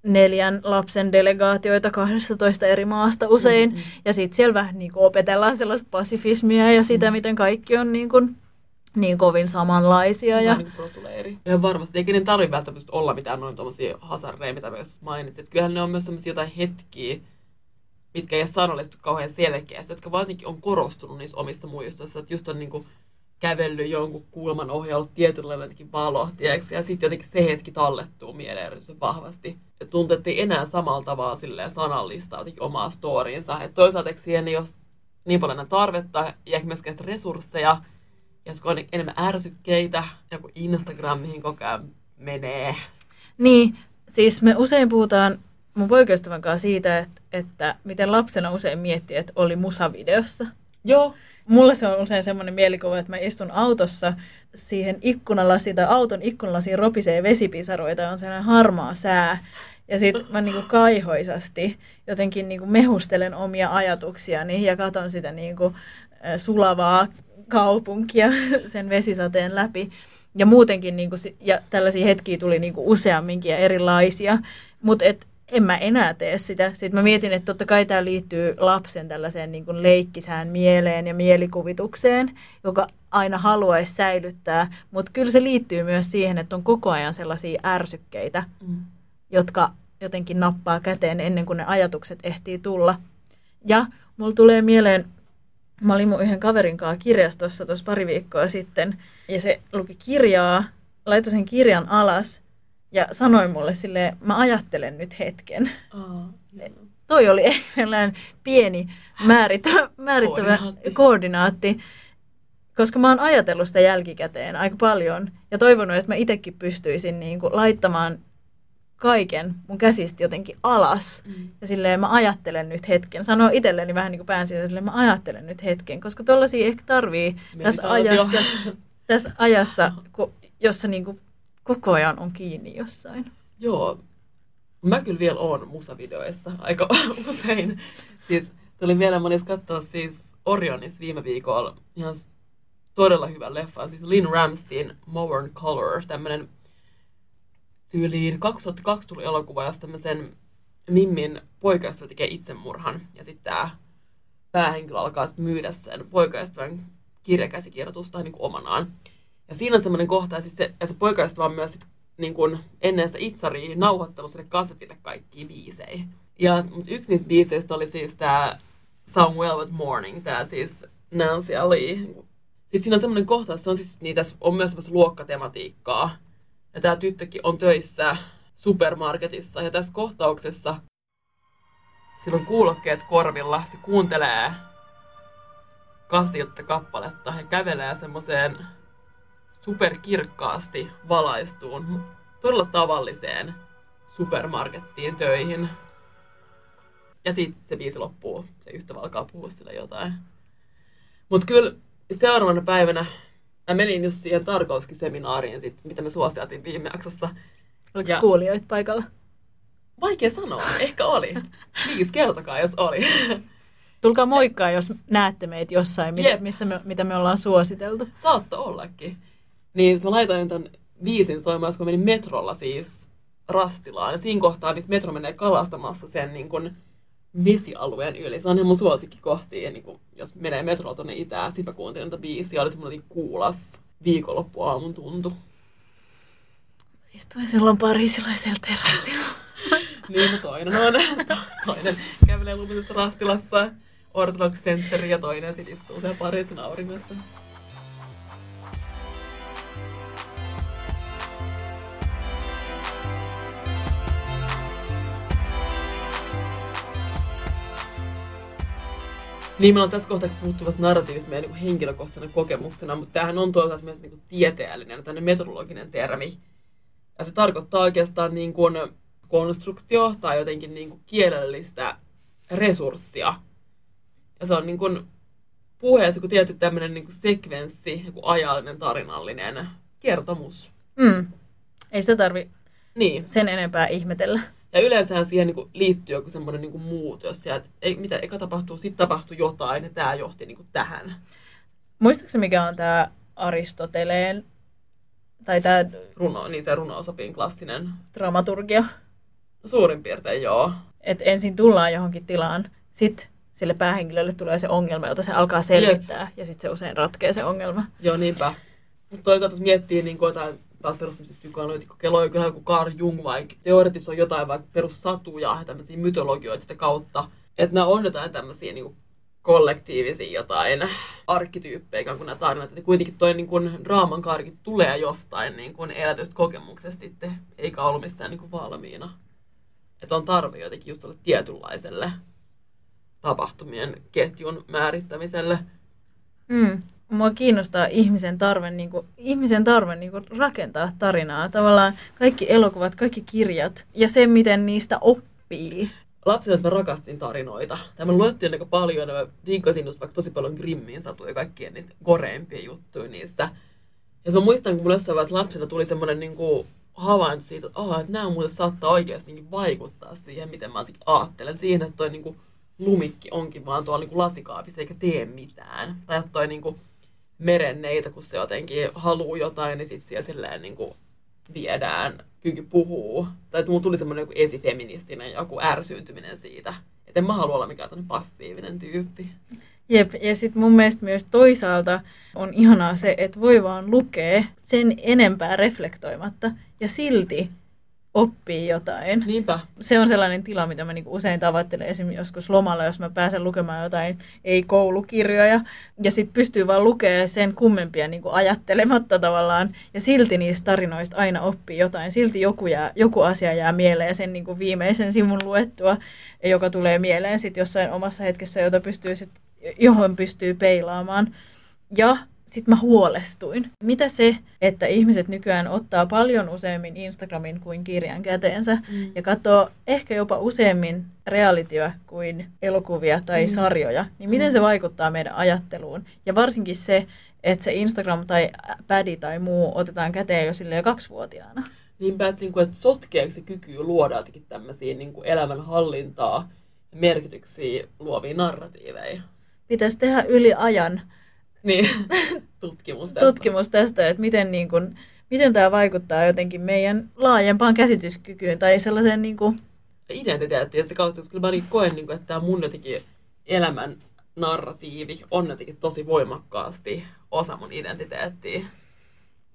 neljän lapsen delegaatioita 12 eri maasta usein. Mm-hmm. Ja sitten siellä vähän niin kuin opetellaan sellaista pasifismia ja sitä, mm-hmm. miten kaikki on niin kuin niin kovin samanlaisia. Ja... Niin. Ja varmasti, eikä ne tarvitse välttämättä olla mitään noin tuommoisia hasarreja, mitä myös mainitsit. Kyllähän ne on myös sellaisia jotain hetkiä, mitkä ei ole sanallistu kauhean selkeästi, jotka vaan on korostunut niissä omissa muistoissa. Että just on niin kuin kävellyt jonkun kulman ollut tietynlainen valo, tiedätkö? ja sitten jotenkin se hetki tallettuu mieleen erityisen vahvasti. Ja tuntuu, että ei enää samalla tavalla silleen sanallista jotenkin omaa storiinsa. Et toisaalta siihen ei ole niin paljon enää tarvetta ja myöskään sitä resursseja, ja on enemmän ärsykkeitä, joku Instagram, mihin koko ajan menee. Niin, siis me usein puhutaan mun poikaystävän kanssa siitä, että, että miten lapsena usein miettii, että oli musavideossa. Joo. Mulla se on usein semmoinen mielikuva, että mä istun autossa siihen ikkunalasi tai auton ikkunalasiin ropisee vesipisaroita, on sellainen harmaa sää. Ja sitten mä niinku kaihoisasti jotenkin niinku mehustelen omia ajatuksiani ja katon sitä niinku sulavaa kaupunkia sen vesisateen läpi. Ja muutenkin niinku, ja tällaisia hetkiä tuli niinku useamminkin ja erilaisia. Mutta en mä enää tee sitä. Sitten mä mietin, että totta kai tämä liittyy lapsen tällaiseen niin kuin leikkisään mieleen ja mielikuvitukseen, joka aina haluaisi säilyttää. Mutta kyllä se liittyy myös siihen, että on koko ajan sellaisia ärsykkeitä, mm. jotka jotenkin nappaa käteen ennen kuin ne ajatukset ehtii tulla. Ja mulla tulee mieleen, mä olin mun yhden kaverin kanssa kirjastossa tuossa pari viikkoa sitten, ja se luki kirjaa, laittoi sen kirjan alas, ja sanoi mulle silleen, mä ajattelen nyt hetken. Oh, Toi oli ehkä sellainen pieni määrittävä, määrittävä koordinaatti. koordinaatti, koska mä oon ajatellut sitä jälkikäteen aika paljon ja toivonut, että mä itsekin pystyisin niin kuin laittamaan kaiken mun käsistä jotenkin alas. Mm. Ja silleen mä ajattelen nyt hetken. Sanoo itselleni vähän niin kuin pään siitä, silleen mä ajattelen nyt hetken. Koska tollasia ehkä tarvii tässä ajassa, tässä ajassa, kun, jossa niin kuin koko ajan on kiinni jossain. Joo. Mä kyllä vielä oon musavideoissa aika usein. Siis tuli vielä monis katsoa siis Orionis viime viikolla ihan todella hyvä leffa. Siis Lynn Ramseyin Modern Color, tämmönen tyyliin 2002 tuli elokuva, jossa tämmöisen Mimmin poikaystävä tekee itsemurhan. Ja sitten tämä päähenkilö alkaa myydä sen poikaystävän kirjakäsikirjoitusta niin omanaan. Ja siinä on semmoinen kohta, siis se, ja se poikaystävä on myös sit, niin kuin ennen sitä itsaria nauhoittanut sille kasetille kaikki biisejä. Ja mutta yksi niistä biiseistä oli siis tämä Some Velvet Morning, tämä siis Nancy Ali. Siis siinä on semmoinen kohta, se on siis niitä, on myös semmoista luokkatematiikkaa. Ja tämä tyttökin on töissä supermarketissa. Ja tässä kohtauksessa sillä on kuulokkeet korvilla, se kuuntelee kasilta kappaletta ja kävelee semmoiseen superkirkkaasti valaistuun, todella tavalliseen supermarkettiin töihin. Ja sitten se biisi loppuu, se ystävä alkaa puhua sille jotain. Mutta kyllä seuraavana päivänä mä menin just siihen Tarkovski-seminaariin, sit, mitä me suositeltiin viime jaksossa. Oliko ja... kuulijoita paikalla? Vaikea sanoa, ehkä oli. Viisi kertokaa, jos oli. Tulkaa moikkaa, jos näette meitä jossain, yep. missä me, mitä me ollaan suositeltu. Saatto ollakin. Niin mä laitoin ton viisin soimaan, kun menin metrolla siis Rastilaan. Ja siinä kohtaa nyt metro menee kalastamassa sen niin kun vesialueen yli. Se on ihan mun suosikkikohtia, niin kun, jos menee metrolla tuonne itään. Sitten mä kuuntelin tätä biisiä, oli semmoinen kuulas viikonloppuaamun tuntu. Istuin silloin parisilaisella terassilla. niin, no toinen on. toinen kävelee lumisessa Rastilassa Orthodox Center ja toinen sitten istuu siellä Pariisin auringossa. Niin, meillä on tässä kohtaa puhuttu vasta narratiivista meidän niin henkilökohtaisena kokemuksena, mutta tämähän on toisaalta myös niin tieteellinen, tämmöinen metodologinen termi. Ja se tarkoittaa oikeastaan niin kuin konstruktio tai jotenkin niin kuin kielellistä resurssia. Ja se on niin kuin puheessa joku tietty tämmöinen niin kuin sekvenssi, joku ajallinen, tarinallinen kertomus. Mm. Ei sitä tarvi niin. sen enempää ihmetellä. Ja yleensähän siihen niin kuin, liittyy joku semmoinen niin kuin muutos, ja että ei, mitä eka tapahtuu, sitten tapahtuu jotain, ja tämä johti niin kuin, tähän. Muistaakseni mikä on tämä Aristoteleen, tai tämä... Runo, niin se runousopin klassinen... Dramaturgia. Suurin piirtein, joo. Et ensin tullaan johonkin tilaan, sitten sille päähenkilölle tulee se ongelma, jota se alkaa selvittää, Jep. ja sitten se usein ratkee se ongelma. Joo, niinpä. Mutta toisaalta jos miettii niin kuin jotain taas perustamisen psykoanalyytikko kello kyllä joku Carl Jung vaikka teoretisoi jotain vaikka perussatuja ja tämmöisiä mytologioita sitä kautta. Että nämä on jotain tämmöisiä niin kollektiivisia jotain arkkityyppejä, kuin nämä tarinat. Että kuitenkin toi niin kuin, draaman kaarikin tulee jostain niin kuin elätystä kokemuksesta sitten, eikä ollut missään niin kuin valmiina. Että on tarve jotenkin just olla tietynlaiselle tapahtumien ketjun määrittämiselle. Mm. Mua kiinnostaa ihmisen tarve, niin kuin, ihmisen tarve niin kuin rakentaa tarinaa. Tavallaan kaikki elokuvat, kaikki kirjat ja se, miten niistä oppii lapsena mä rakastin tarinoita. Tämä luettiin aika paljon ja mä vinkkasin just vaikka tosi paljon Grimmin satuja ja kaikkien niistä koreimpia juttuja niistä. Ja mä muistan, kun mulla jossain vaiheessa lapsena tuli semmoinen niin kuin havainto siitä, että, oh, että nämä muuten saattaa oikeasti vaikuttaa siihen, miten mä ajattelen. Siihen, että toi niin kuin, lumikki onkin vaan tuolla niin kuin lasikaapissa eikä tee mitään. Tai että toi niin kuin, merenneitä, kun se jotenkin haluaa jotain, niin sitten siellä silleen niin kuin, viedään kyky puhuu. Tai että mulla tuli semmoinen joku esifeministinen joku ärsyyntyminen siitä. Että en mä halua olla mikään passiivinen tyyppi. Jep, ja sitten mun mielestä myös toisaalta on ihanaa se, että voi vaan lukea sen enempää reflektoimatta ja silti oppii jotain. Niinpä. Se on sellainen tila, mitä mä niinku usein tavoittelen esimerkiksi joskus lomalla, jos mä pääsen lukemaan jotain ei-koulukirjoja. Ja sitten pystyy vaan lukemaan sen kummempia niinku ajattelematta tavallaan. Ja silti niistä tarinoista aina oppii jotain. Silti joku, jää, joku asia jää mieleen sen niinku viimeisen sivun luettua, joka tulee mieleen sitten jossain omassa hetkessä, jota pystyy sit, johon pystyy peilaamaan. Ja sitten mä huolestuin. Mitä se, että ihmiset nykyään ottaa paljon useammin Instagramin kuin kirjan käteensä mm. ja katsoo ehkä jopa useammin realityä kuin elokuvia tai mm. sarjoja, niin miten mm. se vaikuttaa meidän ajatteluun? Ja varsinkin se, että se Instagram tai pädi tai muu otetaan käteen jo silleen kaksivuotiaana. Niinpä, että, niin kuin, että sotkeeko se kyky luoda jotenkin tämmöisiä niin kuin elämänhallintaa ja merkityksiä luovia narratiiveja. Pitäisi tehdä yli ajan niin, tutkimus tästä. Tutkimus tästä, että miten, niin kuin, miten tämä vaikuttaa jotenkin meidän laajempaan käsityskykyyn tai sellaiseen niin kuin... identiteettiin sitä kautta, koska mä niin koen, niin kuin, että tämä mun jotenkin elämän narratiivi on jotenkin tosi voimakkaasti osa mun identiteettiä.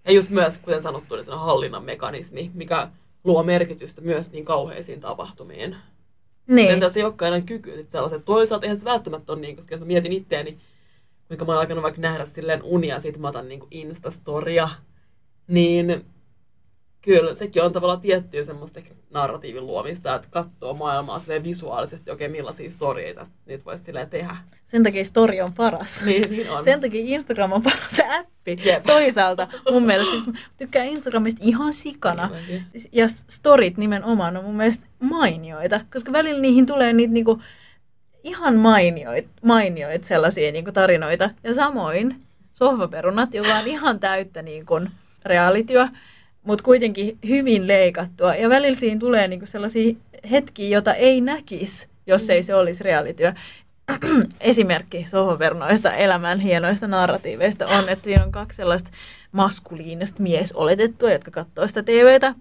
Ja just myös, kuten sanottu, niin hallinnan mekanismi, mikä luo merkitystä myös niin kauheisiin tapahtumiin. Niin. Entä se ei olekaan aina kyky sellaiset. Toisaalta eihän se välttämättä ole niin, koska jos mä mietin itseäni, mikä mä oon alkanut vaikka nähdä silleen unia, sit mä otan niinku Instastoria, niin kyllä sekin on tavallaan tiettyä semmoista narratiivin luomista, että katsoo maailmaa silleen visuaalisesti, okei okay, millaisia storieita nyt voisi silleen tehdä. Sen takia story on paras. Niin, niin on. Sen takia Instagram on paras appi. Jep. Toisaalta mun mielestä siis tykkään Instagramista ihan sikana. Niin, ja storit nimenomaan on mun mielestä mainioita, koska välillä niihin tulee niitä niinku, ihan mainioit, mainioit sellaisia niin kuin tarinoita. Ja samoin sohvaperunat, joka on ihan täyttä niin kuin reaalityö, mutta kuitenkin hyvin leikattua. Ja välillä siinä tulee niin kuin sellaisia hetkiä, joita ei näkisi, jos ei se olisi reaalityö. Esimerkki sohvaperunoista elämän hienoista narratiiveista on, että siinä on kaksi sellaista maskuliinista miesoletettua, jotka katsoo sitä TVtä.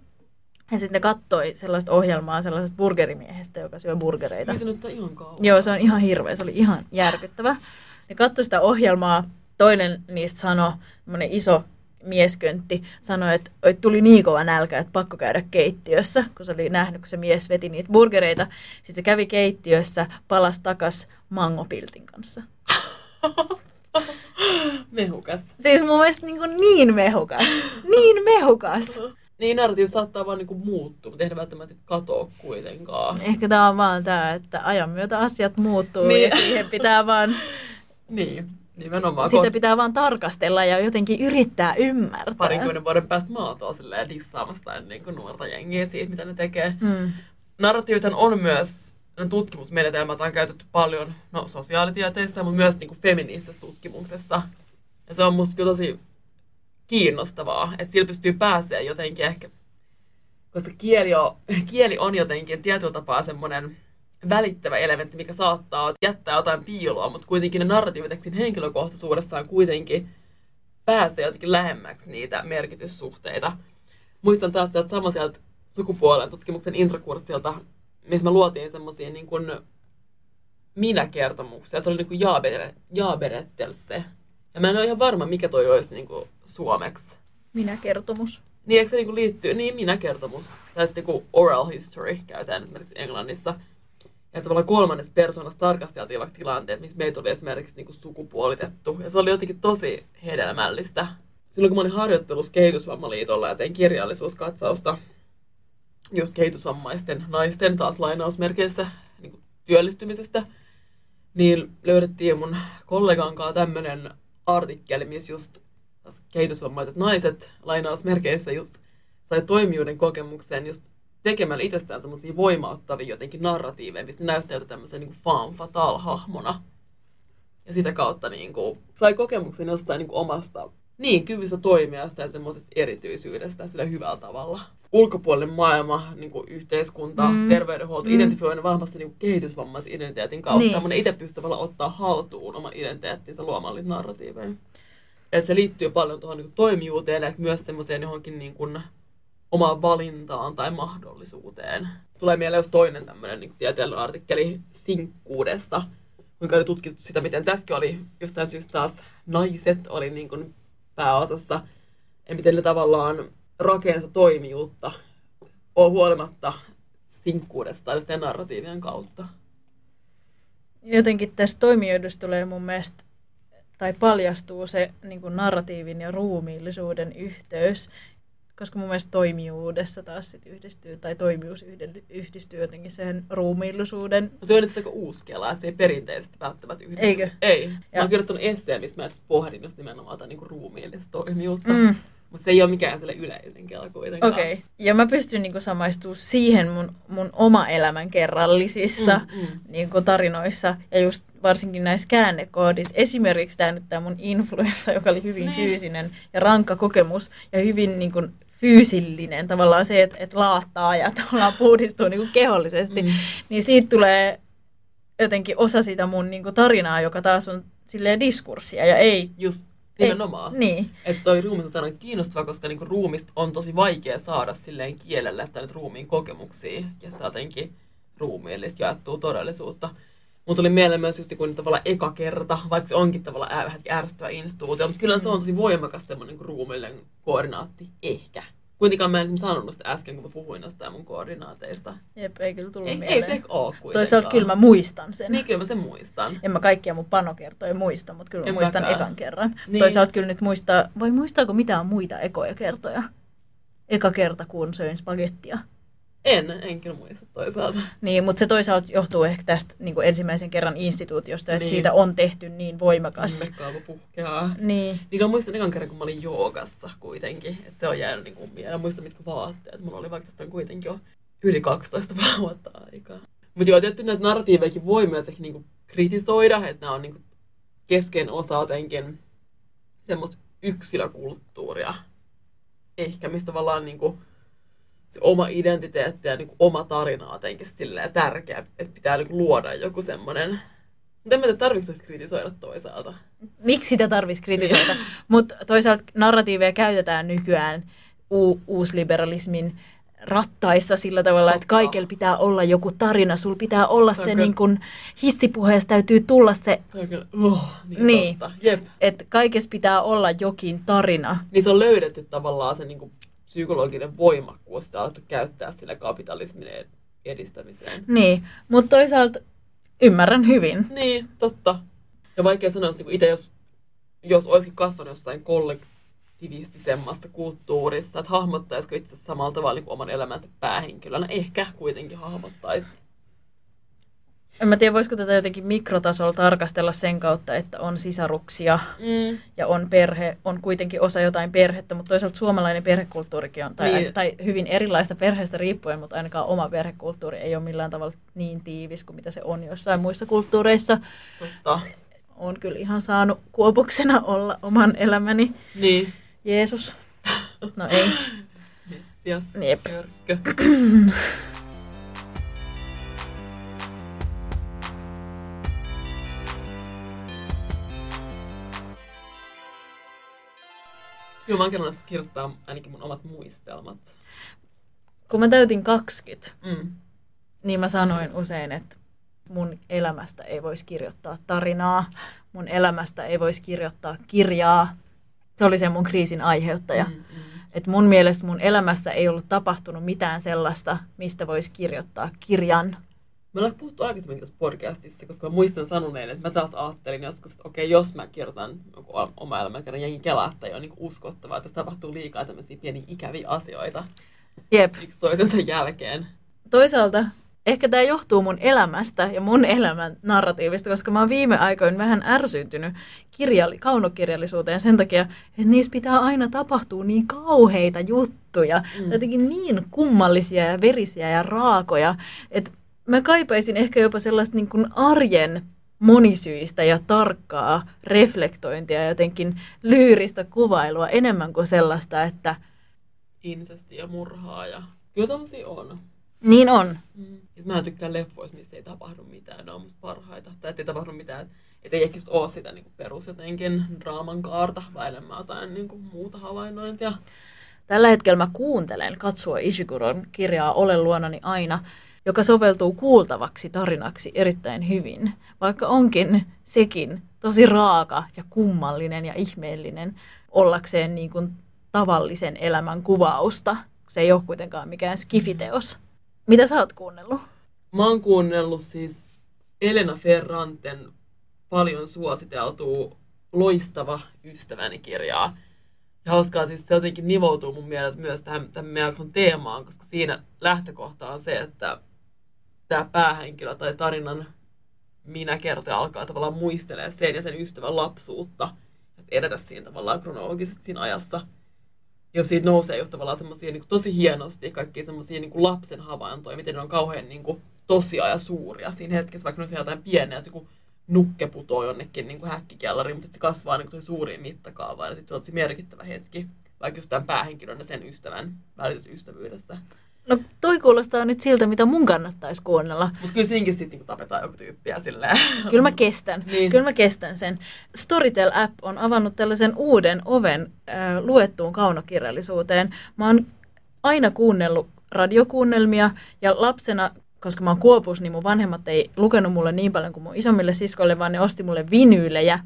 Ja sitten kattoi sellaista ohjelmaa sellaisesta burgerimiehestä, joka syö burgereita. Niin se nyt ihan kauan. Joo, se on ihan hirveä. Se oli ihan järkyttävä. Ne katsoi sitä ohjelmaa. Toinen niistä sanoi, iso miesköntti, sanoi, että, että tuli niin kova nälkä, että pakko käydä keittiössä, kun se oli nähnyt, kun se mies veti niitä burgereita. Sitten se kävi keittiössä, palasi takas mangopiltin kanssa. mehukas. Siis mun mielestä niin, niin mehukas. Niin mehukas. Niin, narratiivi saattaa vaan niinku muuttua, mutta ei välttämättä katoa kuitenkaan. Ehkä tämä on vaan tämä, että ajan myötä asiat muuttuu niin. ja siihen pitää vaan... niin, nimenomaan. Sitä pitää vaan tarkastella ja jotenkin yrittää ymmärtää. Parinkymmenen vuoden päästä mä oon silleen dissaamassa niin kuin nuorta jengiä siitä, mitä ne tekee. Mm. Narratiivithan on myös tutkimusmenetelmät on käytetty paljon no, sosiaalitieteissä, mutta myös niin kuin feministisessä tutkimuksessa. Ja se on musta kyllä tosi kiinnostavaa, että sillä pystyy pääsee jotenkin ehkä, koska kieli on, kieli on jotenkin tietyllä tapaa semmoinen välittävä elementti, mikä saattaa jättää jotain piiloa, mutta kuitenkin ne narratiivitekstin henkilökohtaisuudessaan kuitenkin pääsee jotenkin lähemmäksi niitä merkityssuhteita. Muistan taas sieltä sukupuolen tutkimuksen introkurssilta, missä me luotiin semmoisia niin kuin minä-kertomuksia. Se oli niin kuin jaaberettelse, ja mä en ole ihan varma, mikä toi olisi niin kuin suomeksi. Minä-kertomus. Niin, eikö se niin kuin liittyy? Niin, minä-kertomus. Tai sitten joku oral history käytetään esimerkiksi Englannissa. että tavallaan kolmannessa persoonassa tarkasteltiin vaikka tilanteet, missä meitä oli esimerkiksi niin kuin sukupuolitettu. Ja se oli jotenkin tosi hedelmällistä. Silloin kun mä olin harjoittelussa kehitysvammaliitolla ja tein kirjallisuuskatsausta just kehitysvammaisten naisten taas lainausmerkeissä niin kuin työllistymisestä, niin löydettiin mun kollegan kanssa tämmöinen artikkeli, missä just kehitysvammaiset naiset lainausmerkeissä just sai toimijuuden kokemuksen just tekemällä itsestään semmoisia voimauttavia jotenkin narratiiveja, missä näyttäytyi tämmöisen niin fan fatal-hahmona. Ja sitä kautta niin kuin, sai kokemuksen jostain niin kuin omasta niin, kyvystä toimia ja semmoisesta erityisyydestä sillä hyvällä tavalla. Ulkopuolinen maailma, niin kuin yhteiskunta, mm. terveydenhuolto, mm. identifioinnin vahvasti niin kehitysvammaisen identiteetin kautta. Niin. Mun itse pystyy ottaa haltuun oman identiteettinsä luomalla narratiiveja. Ja se liittyy paljon tuohon niin toimijuuteen ja myös semmoiseen johonkin niin kuin, omaan valintaan tai mahdollisuuteen. Tulee mieleen jos toinen tämmöinen niin tieteellinen artikkeli sinkkuudesta, kuinka oli tutkittu sitä, miten tässäkin oli jostain syystä taas naiset oli niin kuin pääosassa, ja miten ne tavallaan rakensa toimijuutta on huolimatta sinkkuudesta tai narratiivien kautta. Jotenkin tästä toimijuudesta tulee mun mielestä, tai paljastuu se niin kuin narratiivin ja ruumiillisuuden yhteys, koska mun mielestä toimijuudessa taas sit yhdistyy, tai toimijuus yhdistyy jotenkin sen ruumiillisuuden. Mutta on aika uusi kela, se ei perinteisesti välttämättä yhdisty. Eikö? Ei. Mä oon kirjoittanut esseen, missä mä pohdin just nimenomaan tätä niinku ruumiillista toimijuutta. Mm. Mutta se ei ole mikään sille yleinen kela kuitenkaan. Okei. Okay. Ja mä pystyn niinku samaistumaan siihen mun, mun oma elämän kerrallisissa mm, mm. Niinku tarinoissa. Ja just varsinkin näissä käännekoodissa. Esimerkiksi tämä nyt tämä mun influenssa, joka oli hyvin niin. fyysinen ja rankka kokemus. Ja hyvin niinku fyysillinen, tavallaan se, että, että laattaa ja tavallaan puhdistuu niin kuin kehollisesti, mm. niin siitä tulee jotenkin osa sitä mun niin kuin tarinaa, joka taas on silleen diskurssia ja ei... Just nimenomaan. Ei, niin. Että toi ruumis on kiinnostava, koska niinku ruumista on tosi vaikea saada silleen kielelle, että nyt ruumiin kokemuksia ja sitä jotenkin ruumiillista jaettua todellisuutta. Mutta tuli mieleen myös just kun tavallaan eka kerta, vaikka se onkin tavallaan vähän ärsyttävä instituutio, mutta kyllä se on tosi voimakas semmoinen niin ruumiillinen koordinaatti, ehkä. Kuitenkaan mä en sanonut sitä äsken, kun mä puhuin noista mun koordinaateista. Jep, ei kyllä tullut ei, mieleen. Ei se ole kuitenkaan. Toisaalta kyllä mä muistan sen. Niin, kyllä mä sen muistan. En mä kaikkia mun panokertoja muista, mutta kyllä mä en muistan mäkään. ekan kerran. Niin. Toisaalta kyllä nyt muistaa, vai muistaako mitään muita ekoja kertoja? Eka kerta, kun söin spagettia. En, en kyllä muista toisaalta. Niin, mutta se toisaalta johtuu ehkä tästä niin kuin ensimmäisen kerran instituutiosta, että niin. siitä on tehty niin voimakas. Mekkaava puhkeaa. Niin. Niin mä muistan ekan kerran, kun mä olin joogassa kuitenkin. Se on jäänyt niin kuin mieleen. Muista mitkä vaatteet. Mulla oli vaikka tästä kuitenkin jo yli 12 vuotta aikaa. Mutta joo, tietysti näitä narratiivejakin voi myös ehkä niinku kritisoida, että nämä on niinku kesken osa jotenkin semmoista yksilökulttuuria. Ehkä mistä tavallaan niinku se oma identiteetti ja niin kuin oma tarina on jotenkin silleen tärkeä, että pitää niin kuin luoda joku semmoinen mutta en mä tiedä, tarvitsetko kritisoida toisaalta? Miksi sitä tarvitsisi kritisoida? Mutta toisaalta narratiiveja käytetään nykyään u- uusliberalismin rattaissa sillä tavalla, että kaikella pitää olla joku tarina. Sulla pitää olla se, niin kun hissipuheessa täytyy tulla se... Oh, niin, niin että kaikessa pitää olla jokin tarina. Niin se on löydetty tavallaan se niin kuin psykologinen voimakkuus, sitä alettu käyttää sille kapitalismin edistämiseen. Niin, mutta toisaalta ymmärrän hyvin. Niin, totta. Ja vaikea sanoa, että itse jos, jos olisikin kasvanut jossain kollektivistisemmassa kulttuurissa, että hahmottaisiko itse samalla tavalla niin oman elämänsä päähenkilönä, ehkä kuitenkin hahmottaisi. En mä tiedä, voisiko tätä jotenkin mikrotasolla tarkastella sen kautta, että on sisaruksia mm. ja on perhe, on kuitenkin osa jotain perhettä, mutta toisaalta suomalainen perhekulttuurikin on, tai, niin. tai hyvin erilaista perheestä riippuen, mutta ainakaan oma perhekulttuuri ei ole millään tavalla niin tiivis kuin mitä se on jossain muissa kulttuureissa. Totta. On kyllä ihan saanut kuopuksena olla oman elämäni. Niin. Jeesus. No ei. Messias. Jep. Joo, mä oon kerran kirjoittaa ainakin mun omat muistelmat. Kun mä täytin 20, mm. niin mä sanoin usein, että mun elämästä ei voisi kirjoittaa tarinaa, mun elämästä ei voisi kirjoittaa kirjaa. Se oli se mun kriisin aiheuttaja. Mm, mm. Et mun mielestä mun elämässä ei ollut tapahtunut mitään sellaista, mistä voisi kirjoittaa kirjan. Me ollaan puhuttu aikaisemmin tässä podcastissa, koska mä muistan sanoneen, että mä taas ajattelin joskus, että okei, jos mä kirjoitan oma elämän kerran jengi kelaa, että on niin uskottavaa, että tässä tapahtuu liikaa tämmöisiä pieniä ikäviä asioita. Jep. Yksi toisensa jälkeen. Toisaalta ehkä tämä johtuu mun elämästä ja mun elämän narratiivista, koska mä oon viime aikoina vähän ärsyntynyt kirjalli, kaunokirjallisuuteen sen takia, että niissä pitää aina tapahtua niin kauheita juttuja, mm. jotenkin niin kummallisia ja verisiä ja raakoja, että mä kaipaisin ehkä jopa sellaista niin kuin arjen monisyistä ja tarkkaa reflektointia ja jotenkin lyyristä kuvailua enemmän kuin sellaista, että... Insesti ja murhaa ja... Kyllä on. Niin on. Mm. Mä en tykkää leffoista, missä ei tapahdu mitään. Ne on musta parhaita. Tai ettei tapahdu mitään. Että ei ehkä ole sitä niin kuin perus jotenkin draaman kaarta, vai enemmän jotain niin kuin muuta havainnointia. Tällä hetkellä mä kuuntelen Katsuo Ishiguron kirjaa Ole luonani aina, joka soveltuu kuultavaksi tarinaksi erittäin hyvin, vaikka onkin sekin tosi raaka ja kummallinen ja ihmeellinen ollakseen niin kuin tavallisen elämän kuvausta. Se ei ole kuitenkaan mikään skifiteos. Mitä sä oot kuunnellut? Mä oon kuunnellut siis Elena Ferranten paljon suositeltua Loistava ystäväni kirjaa. Ja hauskaa siis se jotenkin nivoutuu mun mielestä myös tähän, tähän meidän teemaan, koska siinä lähtökohta on se, että tämä päähenkilö tai tarinan minä kertoja alkaa tavallaan muistelemaan sen ja sen ystävän lapsuutta. Ja edetä siinä tavallaan kronologisesti siinä ajassa – jos siitä nousee just tavallaan semmoisia niin tosi hienosti kaikki semmoisia niin lapsen havaintoja, miten ne on kauhean niin kuin, tosia ja suuria siinä hetkessä, vaikka ne on jotain pieniä, että joku nukke putoo jonnekin niin häkkikellariin, mutta se kasvaa niin kuin suuriin mittakaavaan ja sitten on tosi merkittävä hetki, vaikka just tämän päähenkilön ja sen ystävän välisessä ystävyydessä. No toi kuulostaa nyt siltä, mitä mun kannattaisi kuunnella. Mutta kyllä siinkin sitten niin tapetaan joku tyyppiä silleen. Kyllä mä kestän. niin. Kyllä mä kestän sen. Storytel-app on avannut tällaisen uuden oven äh, luettuun kaunokirjallisuuteen. Mä oon aina kuunnellut radiokuunnelmia ja lapsena koska mä oon Kuopus, niin mun vanhemmat ei lukenut mulle niin paljon kuin mun isommille siskoille, vaan ne osti mulle vinyylejä.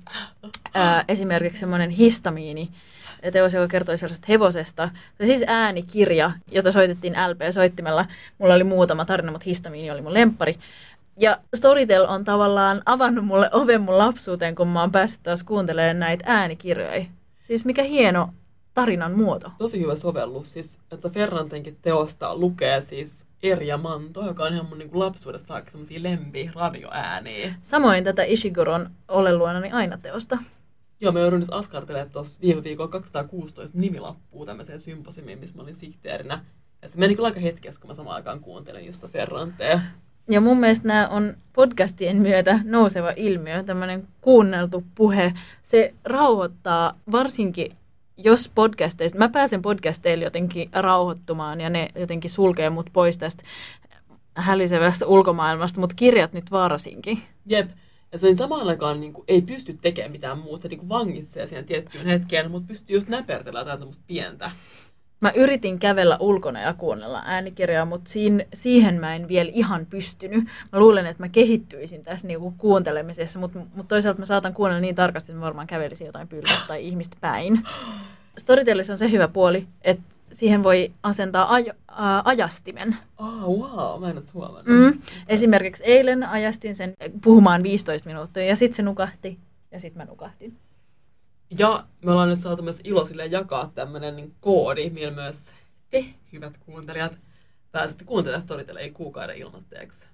Ää, esimerkiksi semmoinen histamiini teos, joka kertoi sellaisesta hevosesta. Se siis äänikirja, jota soitettiin LP-soittimella. Mulla oli muutama tarina, mutta histamiini oli mun lempari. Ja Storytel on tavallaan avannut mulle oven mun lapsuuteen, kun mä oon päässyt taas kuuntelemaan näitä äänikirjoja. Siis mikä hieno tarinan muoto. Tosi hyvä sovellus. Siis, että Ferrantenkin teosta lukee siis Erja Manto, joka on ihan mun niin lapsuudessa saakka lempi radioääniä. Samoin tätä Ishiguron Ole luonani aina teosta. Joo, mä joudun nyt askartelemaan tuossa viime viikolla 216 nimilappua tämmöiseen symposimiin, missä mä olin sihteerinä. Ja se meni kyllä aika hetkessä, kun mä samaan aikaan kuuntelin just Ferrantea. Ja mun mielestä nämä on podcastien myötä nouseva ilmiö, tämmöinen kuunneltu puhe. Se rauhoittaa varsinkin jos podcasteista, mä pääsen podcasteille jotenkin rauhoittumaan ja ne jotenkin sulkee mut pois tästä hälisevästä ulkomaailmasta, mutta kirjat nyt varsinkin. Jep. Ja se samaan aikaan niin kuin, ei pysty tekemään mitään muuta. Se niin vangitsee siihen tiettyyn hetkeen, mutta pystyy just näpertellä jotain tämmöistä pientä. Mä yritin kävellä ulkona ja kuunnella äänikirjaa, mutta siin, siihen mä en vielä ihan pystynyt. Mä luulen, että mä kehittyisin tässä niinku kuuntelemisessa, mutta, mutta toisaalta mä saatan kuunnella niin tarkasti, että mä varmaan kävelisin jotain pylvästä tai ihmistä päin. Storytellissa on se hyvä puoli, että siihen voi asentaa aj- ä, ajastimen. Oh, wow, mä en ole huomannut. Mm. Esimerkiksi eilen ajastin sen puhumaan 15 minuuttia ja sitten se nukahti ja sitten mä nukahdin. Ja me ollaan nyt saatu myös ilo sille jakaa tämmöinen niin koodi, millä myös te, hyvät kuuntelijat, pääsette kuuntelemaan Storytelin kuukauden ilmoitteeksi.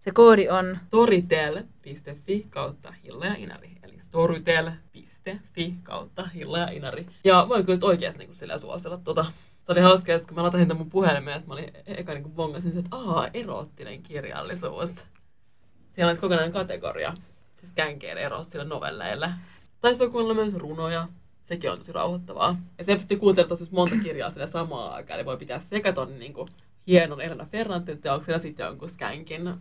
Se koodi on storytel.fi kautta Hilla ja Inari. Eli storytel.fi kautta Hilla ja Inari. Ja voin kyllä oikeasti niin suosella tuota se oli hauska, kun mä latasin tämän mun puhelimeen, mä olin eka niin bongasin, että aa, eroottinen kirjallisuus. Siellä olisi kokonainen kategoria, siis känkeille eroottisille novelleille. Tai voi kuunnella myös runoja, sekin on tosi rauhoittavaa. Ja se pystyy kuuntelemaan tosi monta kirjaa sille samaan aikaan, eli voi pitää sekä ton niin kuin, hienon Elena Ferrantin teoksen ja sitten jonkun skänkin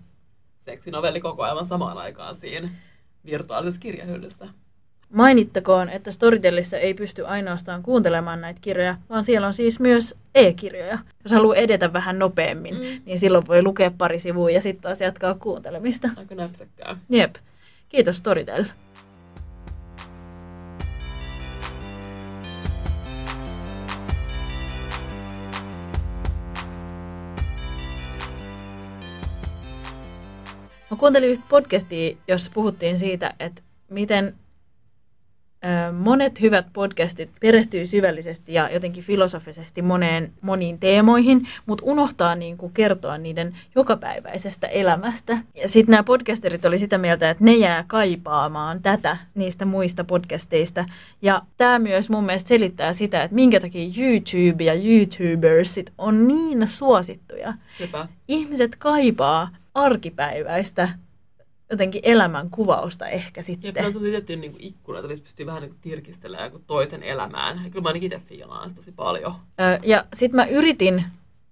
seksinovelli koko ajan samaan aikaan siinä virtuaalisessa kirjahyllyssä. Mainittakoon, että Storytellissa ei pysty ainoastaan kuuntelemaan näitä kirjoja, vaan siellä on siis myös e-kirjoja. Jos haluaa edetä vähän nopeammin, mm. niin silloin voi lukea pari sivua ja sitten taas jatkaa kuuntelemista. Aika näpsäkkää. Jep. Kiitos Storytel. Mä kuuntelin yhtä podcastia, jossa puhuttiin siitä, että miten monet hyvät podcastit perehtyy syvällisesti ja jotenkin filosofisesti moneen, moniin teemoihin, mutta unohtaa niin kuin kertoa niiden jokapäiväisestä elämästä. Ja sitten nämä podcasterit oli sitä mieltä, että ne jää kaipaamaan tätä niistä muista podcasteista. Ja tämä myös mun mielestä selittää sitä, että minkä takia YouTube ja YouTubersit on niin suosittuja. Sepä. Ihmiset kaipaa arkipäiväistä jotenkin elämän kuvausta ehkä sitten. Ja kyllä on tiettyjä niin ikkunoita, missä pystyy vähän niin tirkistelemään toisen elämään. Ja kyllä mä ainakin itse fiilaan tosi paljon. Öö, ja sitten mä yritin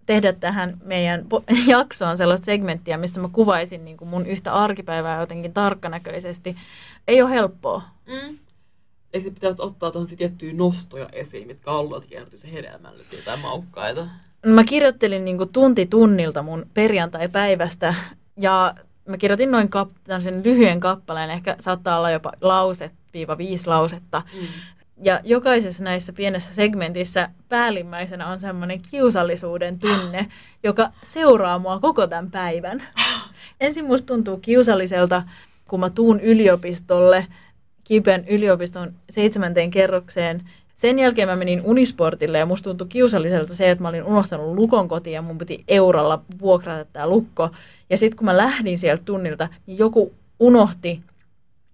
tehdä tähän meidän jaksoon sellaista segmenttiä, missä mä kuvaisin niin kuin mun yhtä arkipäivää jotenkin tarkkanäköisesti. Ei ole helppoa. Mm. Ehkä pitäisi ottaa tuohon tiettyjä nostoja esiin, mitkä alueet se hedelmällisiä tai maukkaita. Mä kirjoittelin niin kuin tunti tunnilta mun perjantai-päivästä ja mä kirjoitin noin kap- sen lyhyen kappaleen, ehkä saattaa olla jopa lause viiva viisi lausetta. Mm. Ja jokaisessa näissä pienessä segmentissä päällimmäisenä on semmoinen kiusallisuuden tunne, joka seuraa mua koko tämän päivän. Ensin musta tuntuu kiusalliselta, kun mä tuun yliopistolle, Kipen yliopiston seitsemänteen kerrokseen. Sen jälkeen mä menin Unisportille ja musta tuntui kiusalliselta se, että mä olin unohtanut lukon kotiin ja mun piti eurolla vuokrata tämä lukko. Ja sitten kun mä lähdin sieltä tunnilta, niin joku unohti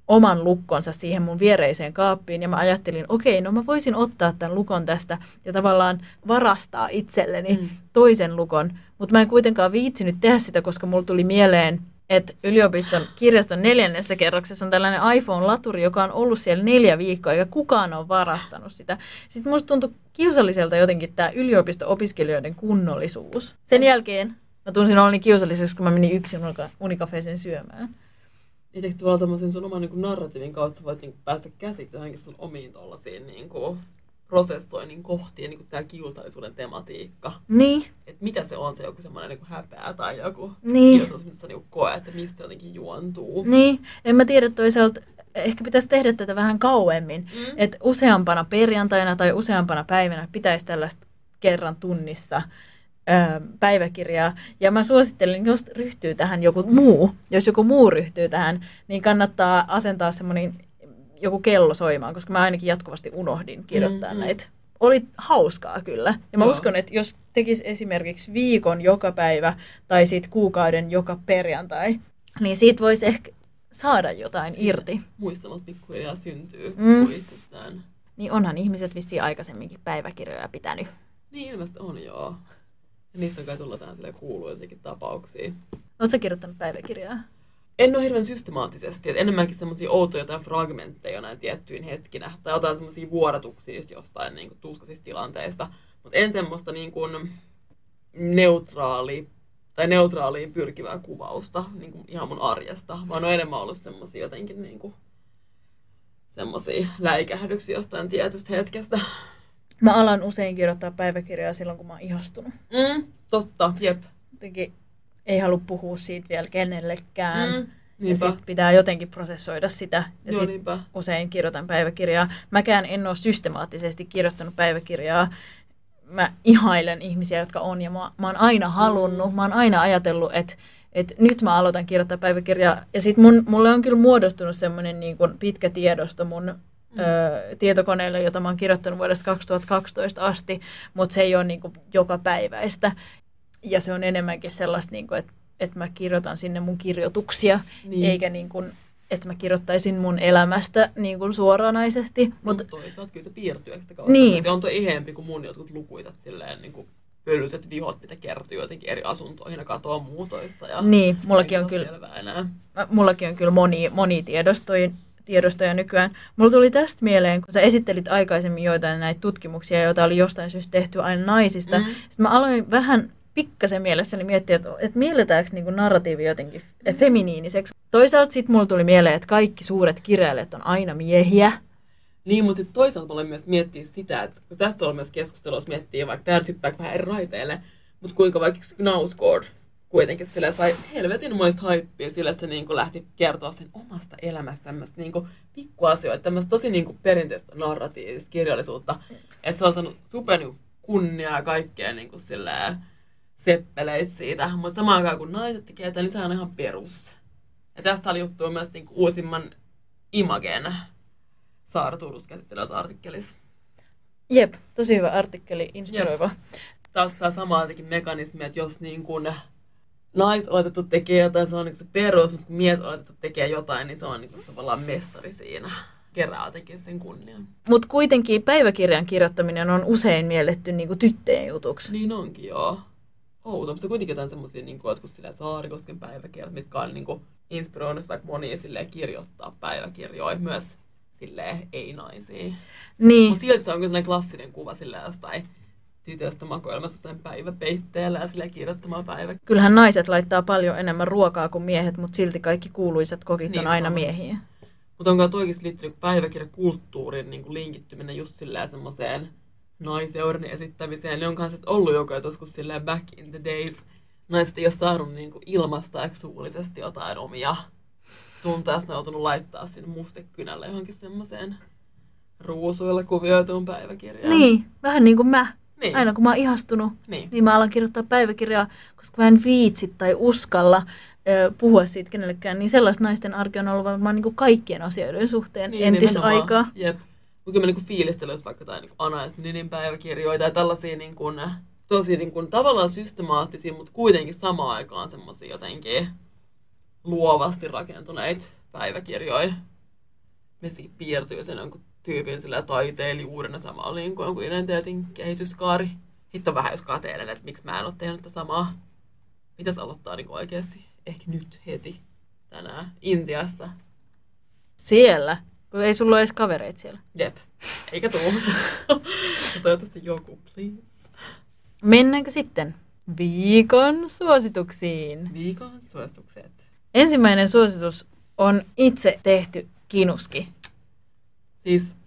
oman lukkonsa siihen mun viereiseen kaappiin. Ja mä ajattelin, okei, no mä voisin ottaa tämän lukon tästä ja tavallaan varastaa itselleni mm. toisen lukon. Mutta mä en kuitenkaan viitsinyt tehdä sitä, koska mulla tuli mieleen, että yliopiston kirjaston neljännessä kerroksessa on tällainen iPhone-laturi, joka on ollut siellä neljä viikkoa, eikä kukaan ole varastanut sitä. Sitten musta tuntui kiusalliselta jotenkin tämä yliopisto-opiskelijoiden kunnollisuus. Sen jälkeen Mä tunsin olni kiusalliseksi, kun mä menin yksin unikafeeseen syömään. Niin tehty tavallaan sun oman niin narratiivin kautta voit niin päästä käsiksi johonkin sun omiin tollasiin niin kuin, prosessoinnin kohtiin, niin kuin tämä kiusallisuuden tematiikka. Niin. Että mitä se on se joku semmoinen niin häpeä tai joku niin. kiusallisuus, mitä sä niin koet, että mistä se jotenkin juontuu. Niin, en mä tiedä toisaalta, ehkä pitäisi tehdä tätä vähän kauemmin. Mm. Että useampana perjantaina tai useampana päivänä pitäisi tällaista kerran tunnissa päiväkirjaa. Ja mä suosittelen, jos ryhtyy tähän joku muu, jos joku muu ryhtyy tähän, niin kannattaa asentaa semmoinen joku kello soimaan, koska mä ainakin jatkuvasti unohdin kirjoittaa mm-hmm. näitä. Oli hauskaa kyllä. Ja mä Joo. uskon, että jos tekisi esimerkiksi viikon joka päivä tai sitten kuukauden joka perjantai, niin siitä voisi ehkä saada jotain Siitä irti. Muistelmat pikkuhiljaa syntyy mm. itsestään. Niin onhan ihmiset vissiin aikaisemminkin päiväkirjoja pitänyt. Niin ilmeisesti on, joo. Ja niistä on kai tullut tähän kuuluisiakin tapauksia. Oletko kirjoittanut päiväkirjaa? En ole hirveän systemaattisesti, että enemmänkin semmoisia outoja jotain fragmentteja näin tiettyyn hetkinä, tai jotain semmoisia vuodatuksia jostain niin kuin, tuskaisista tilanteista, mutta en semmoista niin kuin, neutraali tai neutraaliin pyrkivää kuvausta niin kuin ihan mun arjesta, vaan on enemmän ollut semmoisia jotenkin niin kuin, semmoisia läikähdyksiä jostain tietystä hetkestä. Mä alan usein kirjoittaa päiväkirjaa silloin, kun mä oon ihastunut. Mm, totta, jep. Jotenkin ei halua puhua siitä vielä kenellekään. Mm. Niinpä. Ja sit pitää jotenkin prosessoida sitä. Ja Joo, sit niinpä. usein kirjoitan päiväkirjaa. Mäkään en ole systemaattisesti kirjoittanut päiväkirjaa. Mä ihailen ihmisiä, jotka on. Ja mä, mä oon aina halunnut, mm. mä oon aina ajatellut, että et nyt mä aloitan kirjoittaa päiväkirjaa. Ja sit mun, mulle on kyllä muodostunut semmoinen niin pitkä tiedosto mun mm. ö, tietokoneelle, jota mä oon kirjoittanut vuodesta 2012 asti, mutta se ei ole niin kuin joka päiväistä. Ja se on enemmänkin sellaista, niin kuin, että, että mä kirjoitan sinne mun kirjoituksia, niin. eikä niin kuin, että mä kirjoittaisin mun elämästä niin kuin suoranaisesti. Mutta Mut toisaalta kyllä se piirtyy sitä kautta. Niin. Se on toi ihempi kuin mun jotkut lukuisat silleen, niin kuin pölyiset vihot, mitä kertyy jotenkin eri asuntoihin ja katoaa muutoista. Ja niin, mullakin on, kyllä, mullakin on kyllä moni, moni tiedostoja tiedostoja nykyään. Mulla tuli tästä mieleen, kun sä esittelit aikaisemmin joitain näitä tutkimuksia, joita oli jostain syystä tehty aina naisista. Mm. Sitten mä aloin vähän pikkasen mielessäni miettiä, että, että mielletäänkö niin narratiivi jotenkin feminiiniseksi. Toisaalta sitten mulla tuli mieleen, että kaikki suuret kirjailijat on aina miehiä. Niin, mutta sitten toisaalta mä myös miettiä sitä, että kun tästä on myös keskustelussa miettiä, vaikka tämä typpää vähän eri raiteille, mutta kuinka vaikka Knausgård kuitenkin sille sai helvetin moista haippia, sillä se niin lähti kertoa sen omasta elämästä tämmöistä niin pikkuasioita, tämmöistä tosi niin perinteistä narratiivista kirjallisuutta. Ja se on saanut super niin kunniaa ja kaikkea niin kuin seppeleitä siitä, mutta samaan aikaan kun naiset tekee niin se on ihan perus. Ja tästä oli juttu myös niin uusimman Imagen Saara Turus käsittelevässä artikkelissa. Jep, tosi hyvä artikkeli, inspiroiva. Jep. Taas tämä sama mekanismi, että jos niin kuin naisoletettu tekee jotain, se on niin se perus, mutta kun mies oletettu tekee jotain, niin se on niin tavallaan mestari siinä. Kerää jotenkin sen kunnian. Mutta kuitenkin päiväkirjan kirjoittaminen on usein mielletty niin kuin tyttöjen jutuksi. Niin onkin, joo. Outo, mutta kuitenkin jotain semmoisia niin kuin, jotkut Saarikosken päiväkirjat, mitkä on niin kuin, inspiroinut vaikka monia silleen, kirjoittaa päiväkirjoja myös silleen, ei naisia. Niin. Mutta silti se on sellainen klassinen kuva silleen jostain tytöstä makoilemassa sen päiväpeitteellä ja sille kirjoittamaan päivä. Kyllähän naiset laittaa paljon enemmän ruokaa kuin miehet, mutta silti kaikki kuuluisat kokit niin, on aina miehiä. Mutta onko toikin liittynyt päiväkirjakulttuurin niin kuin linkittyminen just silleen semmoiseen naiseuran esittämiseen. Ne on kanssa ollut joko joskus silleen back in the days. Naiset ei ole saanut niin kuin suullisesti jotain omia tunteja. Ne on joutunut laittaa sinne mustekynälle johonkin semmoiseen ruusuilla kuvioituun päiväkirjaan. Niin, vähän niin kuin mä. Niin. Aina kun mä oon ihastunut, niin. niin mä alan kirjoittaa päiväkirjaa, koska mä en viitsi tai uskalla ö, puhua siitä kenellekään. Niin sellaista naisten arki on ollut varmaan niin kuin kaikkien asioiden suhteen niin, entisaikaa. Jep. Kyllä mä niin fiilistelen, jos vaikka jotain niin Ana ja tällaisia niin kuin, tosi niin kuin, tavallaan systemaattisia, mutta kuitenkin samaan aikaan semmoisia jotenkin luovasti rakentuneita päiväkirjoja. Messikin piirtyy sen jonkun tyypin sillä taiteilijuudena samalla niin kuin jonkun identiteetin kehityskaari. Hitto vähän jos kateelen, että miksi mä en ole tehnyt tätä samaa. Mitäs aloittaa niin oikeasti? Ehkä nyt heti tänään Intiassa. Siellä? Kun ei sulla ole edes kavereita siellä. Jep. Eikä tuu. Toivottavasti joku, please. Mennäänkö sitten viikon suosituksiin? Viikon suositukset. Ensimmäinen suositus on itse tehty kinuski. Siis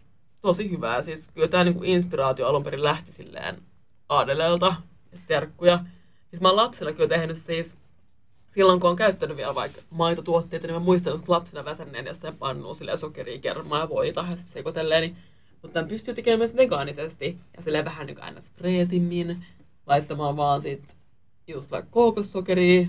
tosi hyvää. Siis kyllä tämä niinku inspiraatio alun perin lähti silleen Adelelta, terkkuja. Siis mä oon lapsella kyllä tehnyt siis, silloin kun on käyttänyt vielä vaikka maitotuotteita, niin mä muistan, että lapsena väsänneen jossain pannuu silleen sokeria, kermaa ja voita ja sekoitelleen. Niin, mutta tämän pystyy tekemään myös vegaanisesti ja silleen vähän niin aina freesimmin laittamaan vaan sit just vaikka kookossokeria,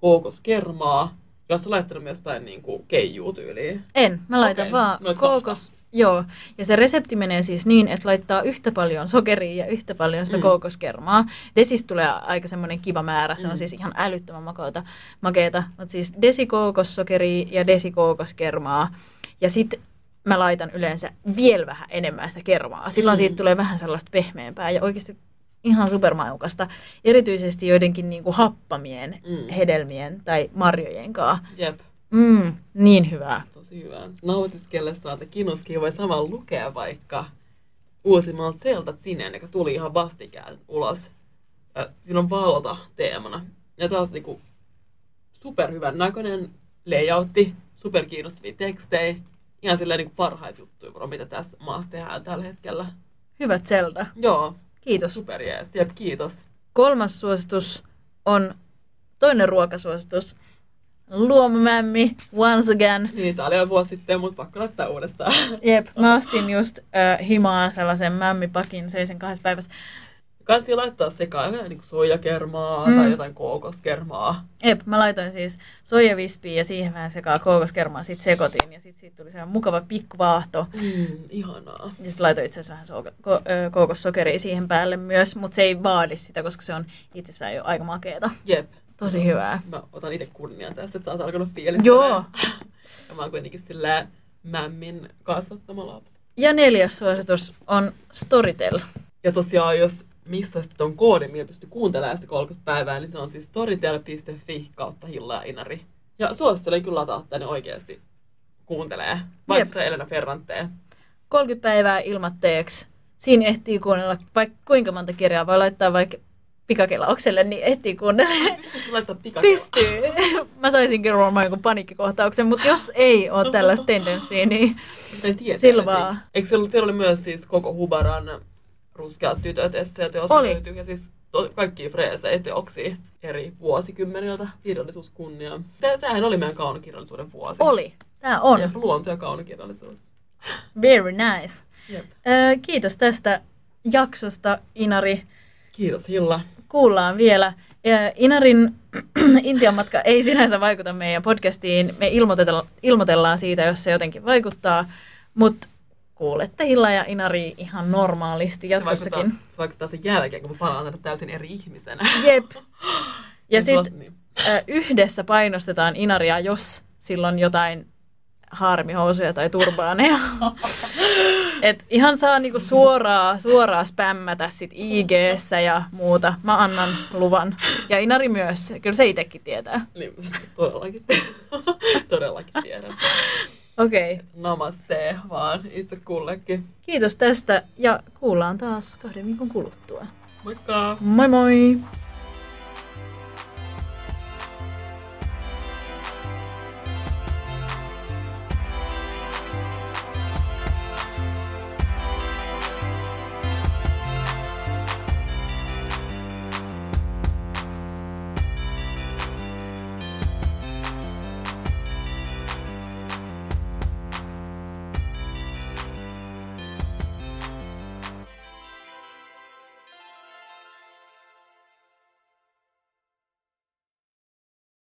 kookoskermaa, jos sä laittanut myös jotain niin kuin keijuu tyyliin? En, mä laitan okay. vaan Noit kookos, Joo, ja se resepti menee siis niin, että laittaa yhtä paljon sokeria ja yhtä paljon sitä mm. kookoskermaa. Desis tulee aika semmoinen kiva määrä, se on mm. siis ihan älyttömän makeata, makeata. mutta siis desikookossokeri ja desikookoskermaa. Ja sitten mä laitan yleensä vielä vähän enemmän sitä kermaa. Silloin mm. siitä tulee vähän sellaista pehmeämpää ja oikeasti ihan supermaukasta. Erityisesti joidenkin niinku happamien, mm. hedelmien tai marjojen kanssa. Jep. Mm, niin hyvää. Tosi hyvää. Nautiskellessaan kinoskia voi samalla lukea vaikka uusimmalta Zelda Sineen, joka tuli ihan vastikään ulos. Siinä on valta teemana. Ja taas niinku superhyvän näköinen layoutti, super kiinnostavia tekstejä. Ihan silleen niinku parhaita juttuja, mitä tässä maassa tehdään tällä hetkellä. Hyvä Zelda. Joo. Kiitos. Super jees. Jep, kiitos. Kolmas suositus on toinen ruokasuositus. Luomumämmi, once again. Niin, tää oli jo vuosi sitten, mutta pakko laittaa uudestaan. Jep, mä ostin just äh, himaan sellaisen mämmipakin, söin sen kahdessa päivässä. Kansi laittaa sekaan jotain niin soijakermaa mm. tai jotain kookoskermaa. Jep, mä laitoin siis soijavispiä ja siihen vähän sekaa kookoskermaa, sit sekoitin ja sit siitä tuli se mukava pikkuvaahto. Mm, ihanaa. Ja sitten laitoin itse asiassa vähän so- ko- kookossokeria siihen päälle myös, mutta se ei vaadi sitä, koska se on itsessään jo aika makeeta. Jep. Tosi hyvää. Mä otan itse kunnian tässä, että sä oot alkanut fiilistää. Joo. Ja mä oon kuitenkin sillä mämmin kasvattama lapsi. Ja neljäs suositus on Storytel. Ja tosiaan, jos missä sitten on koodin, millä pystyy kuuntelemaan sitä 30 päivää, niin se on siis storytel.fi kautta Hilla ja Inari. Ja suosittelen kyllä lataa tänne oikeasti kuuntelee, vaikka Elena Ferranteen. 30 päivää ilmatteeksi. Siinä ehtii kuunnella vaikka kuinka monta kirjaa, voi laittaa vaikka pikakelaukselle, niin ehtii kuunnella. Pystyy. Mä saisin kyllä varmaan jonkun paniikkikohtauksen, mutta jos ei ole tällaista tendenssiä, niin silvaa. Eikö siellä, siellä oli myös siis koko Hubaran ruskeat tytöt esseeteos oli. löytyy, ja siis to, kaikki freesejä teoksia eri vuosikymmeniltä kirjallisuuskunnia. Tämähän oli meidän kaunokirjallisuuden vuosi. Oli. Tämä on. Ja luonto- ja kaunokirjallisuus. Very nice. Yep. kiitos tästä jaksosta, Inari. Kiitos Hilla. Kuullaan vielä Inarin Intian matka ei sinänsä vaikuta meidän podcastiin. Me ilmoitellaan, ilmoitellaan siitä, jos se jotenkin vaikuttaa, mutta kuulette Hilla ja Inari ihan normaalisti jatkossakin. Se vaikuttaa, se vaikuttaa sen jälkeen, kun mä palaan tänne täysin eri ihmisenä. Jep. Ja sitten niin. yhdessä painostetaan Inaria, jos silloin jotain harmihousuja tai turbaaneja. Et ihan saa niinku suoraa, suoraa spämmätä sit ig ja muuta. Mä annan luvan. Ja Inari myös. Kyllä se itsekin tietää. Niin, todellakin, todellakin tiedän. Okei. Okay. Namaste vaan itse kullekin. Kiitos tästä ja kuullaan taas kahden viikon kuluttua. Moikka! Moi moi!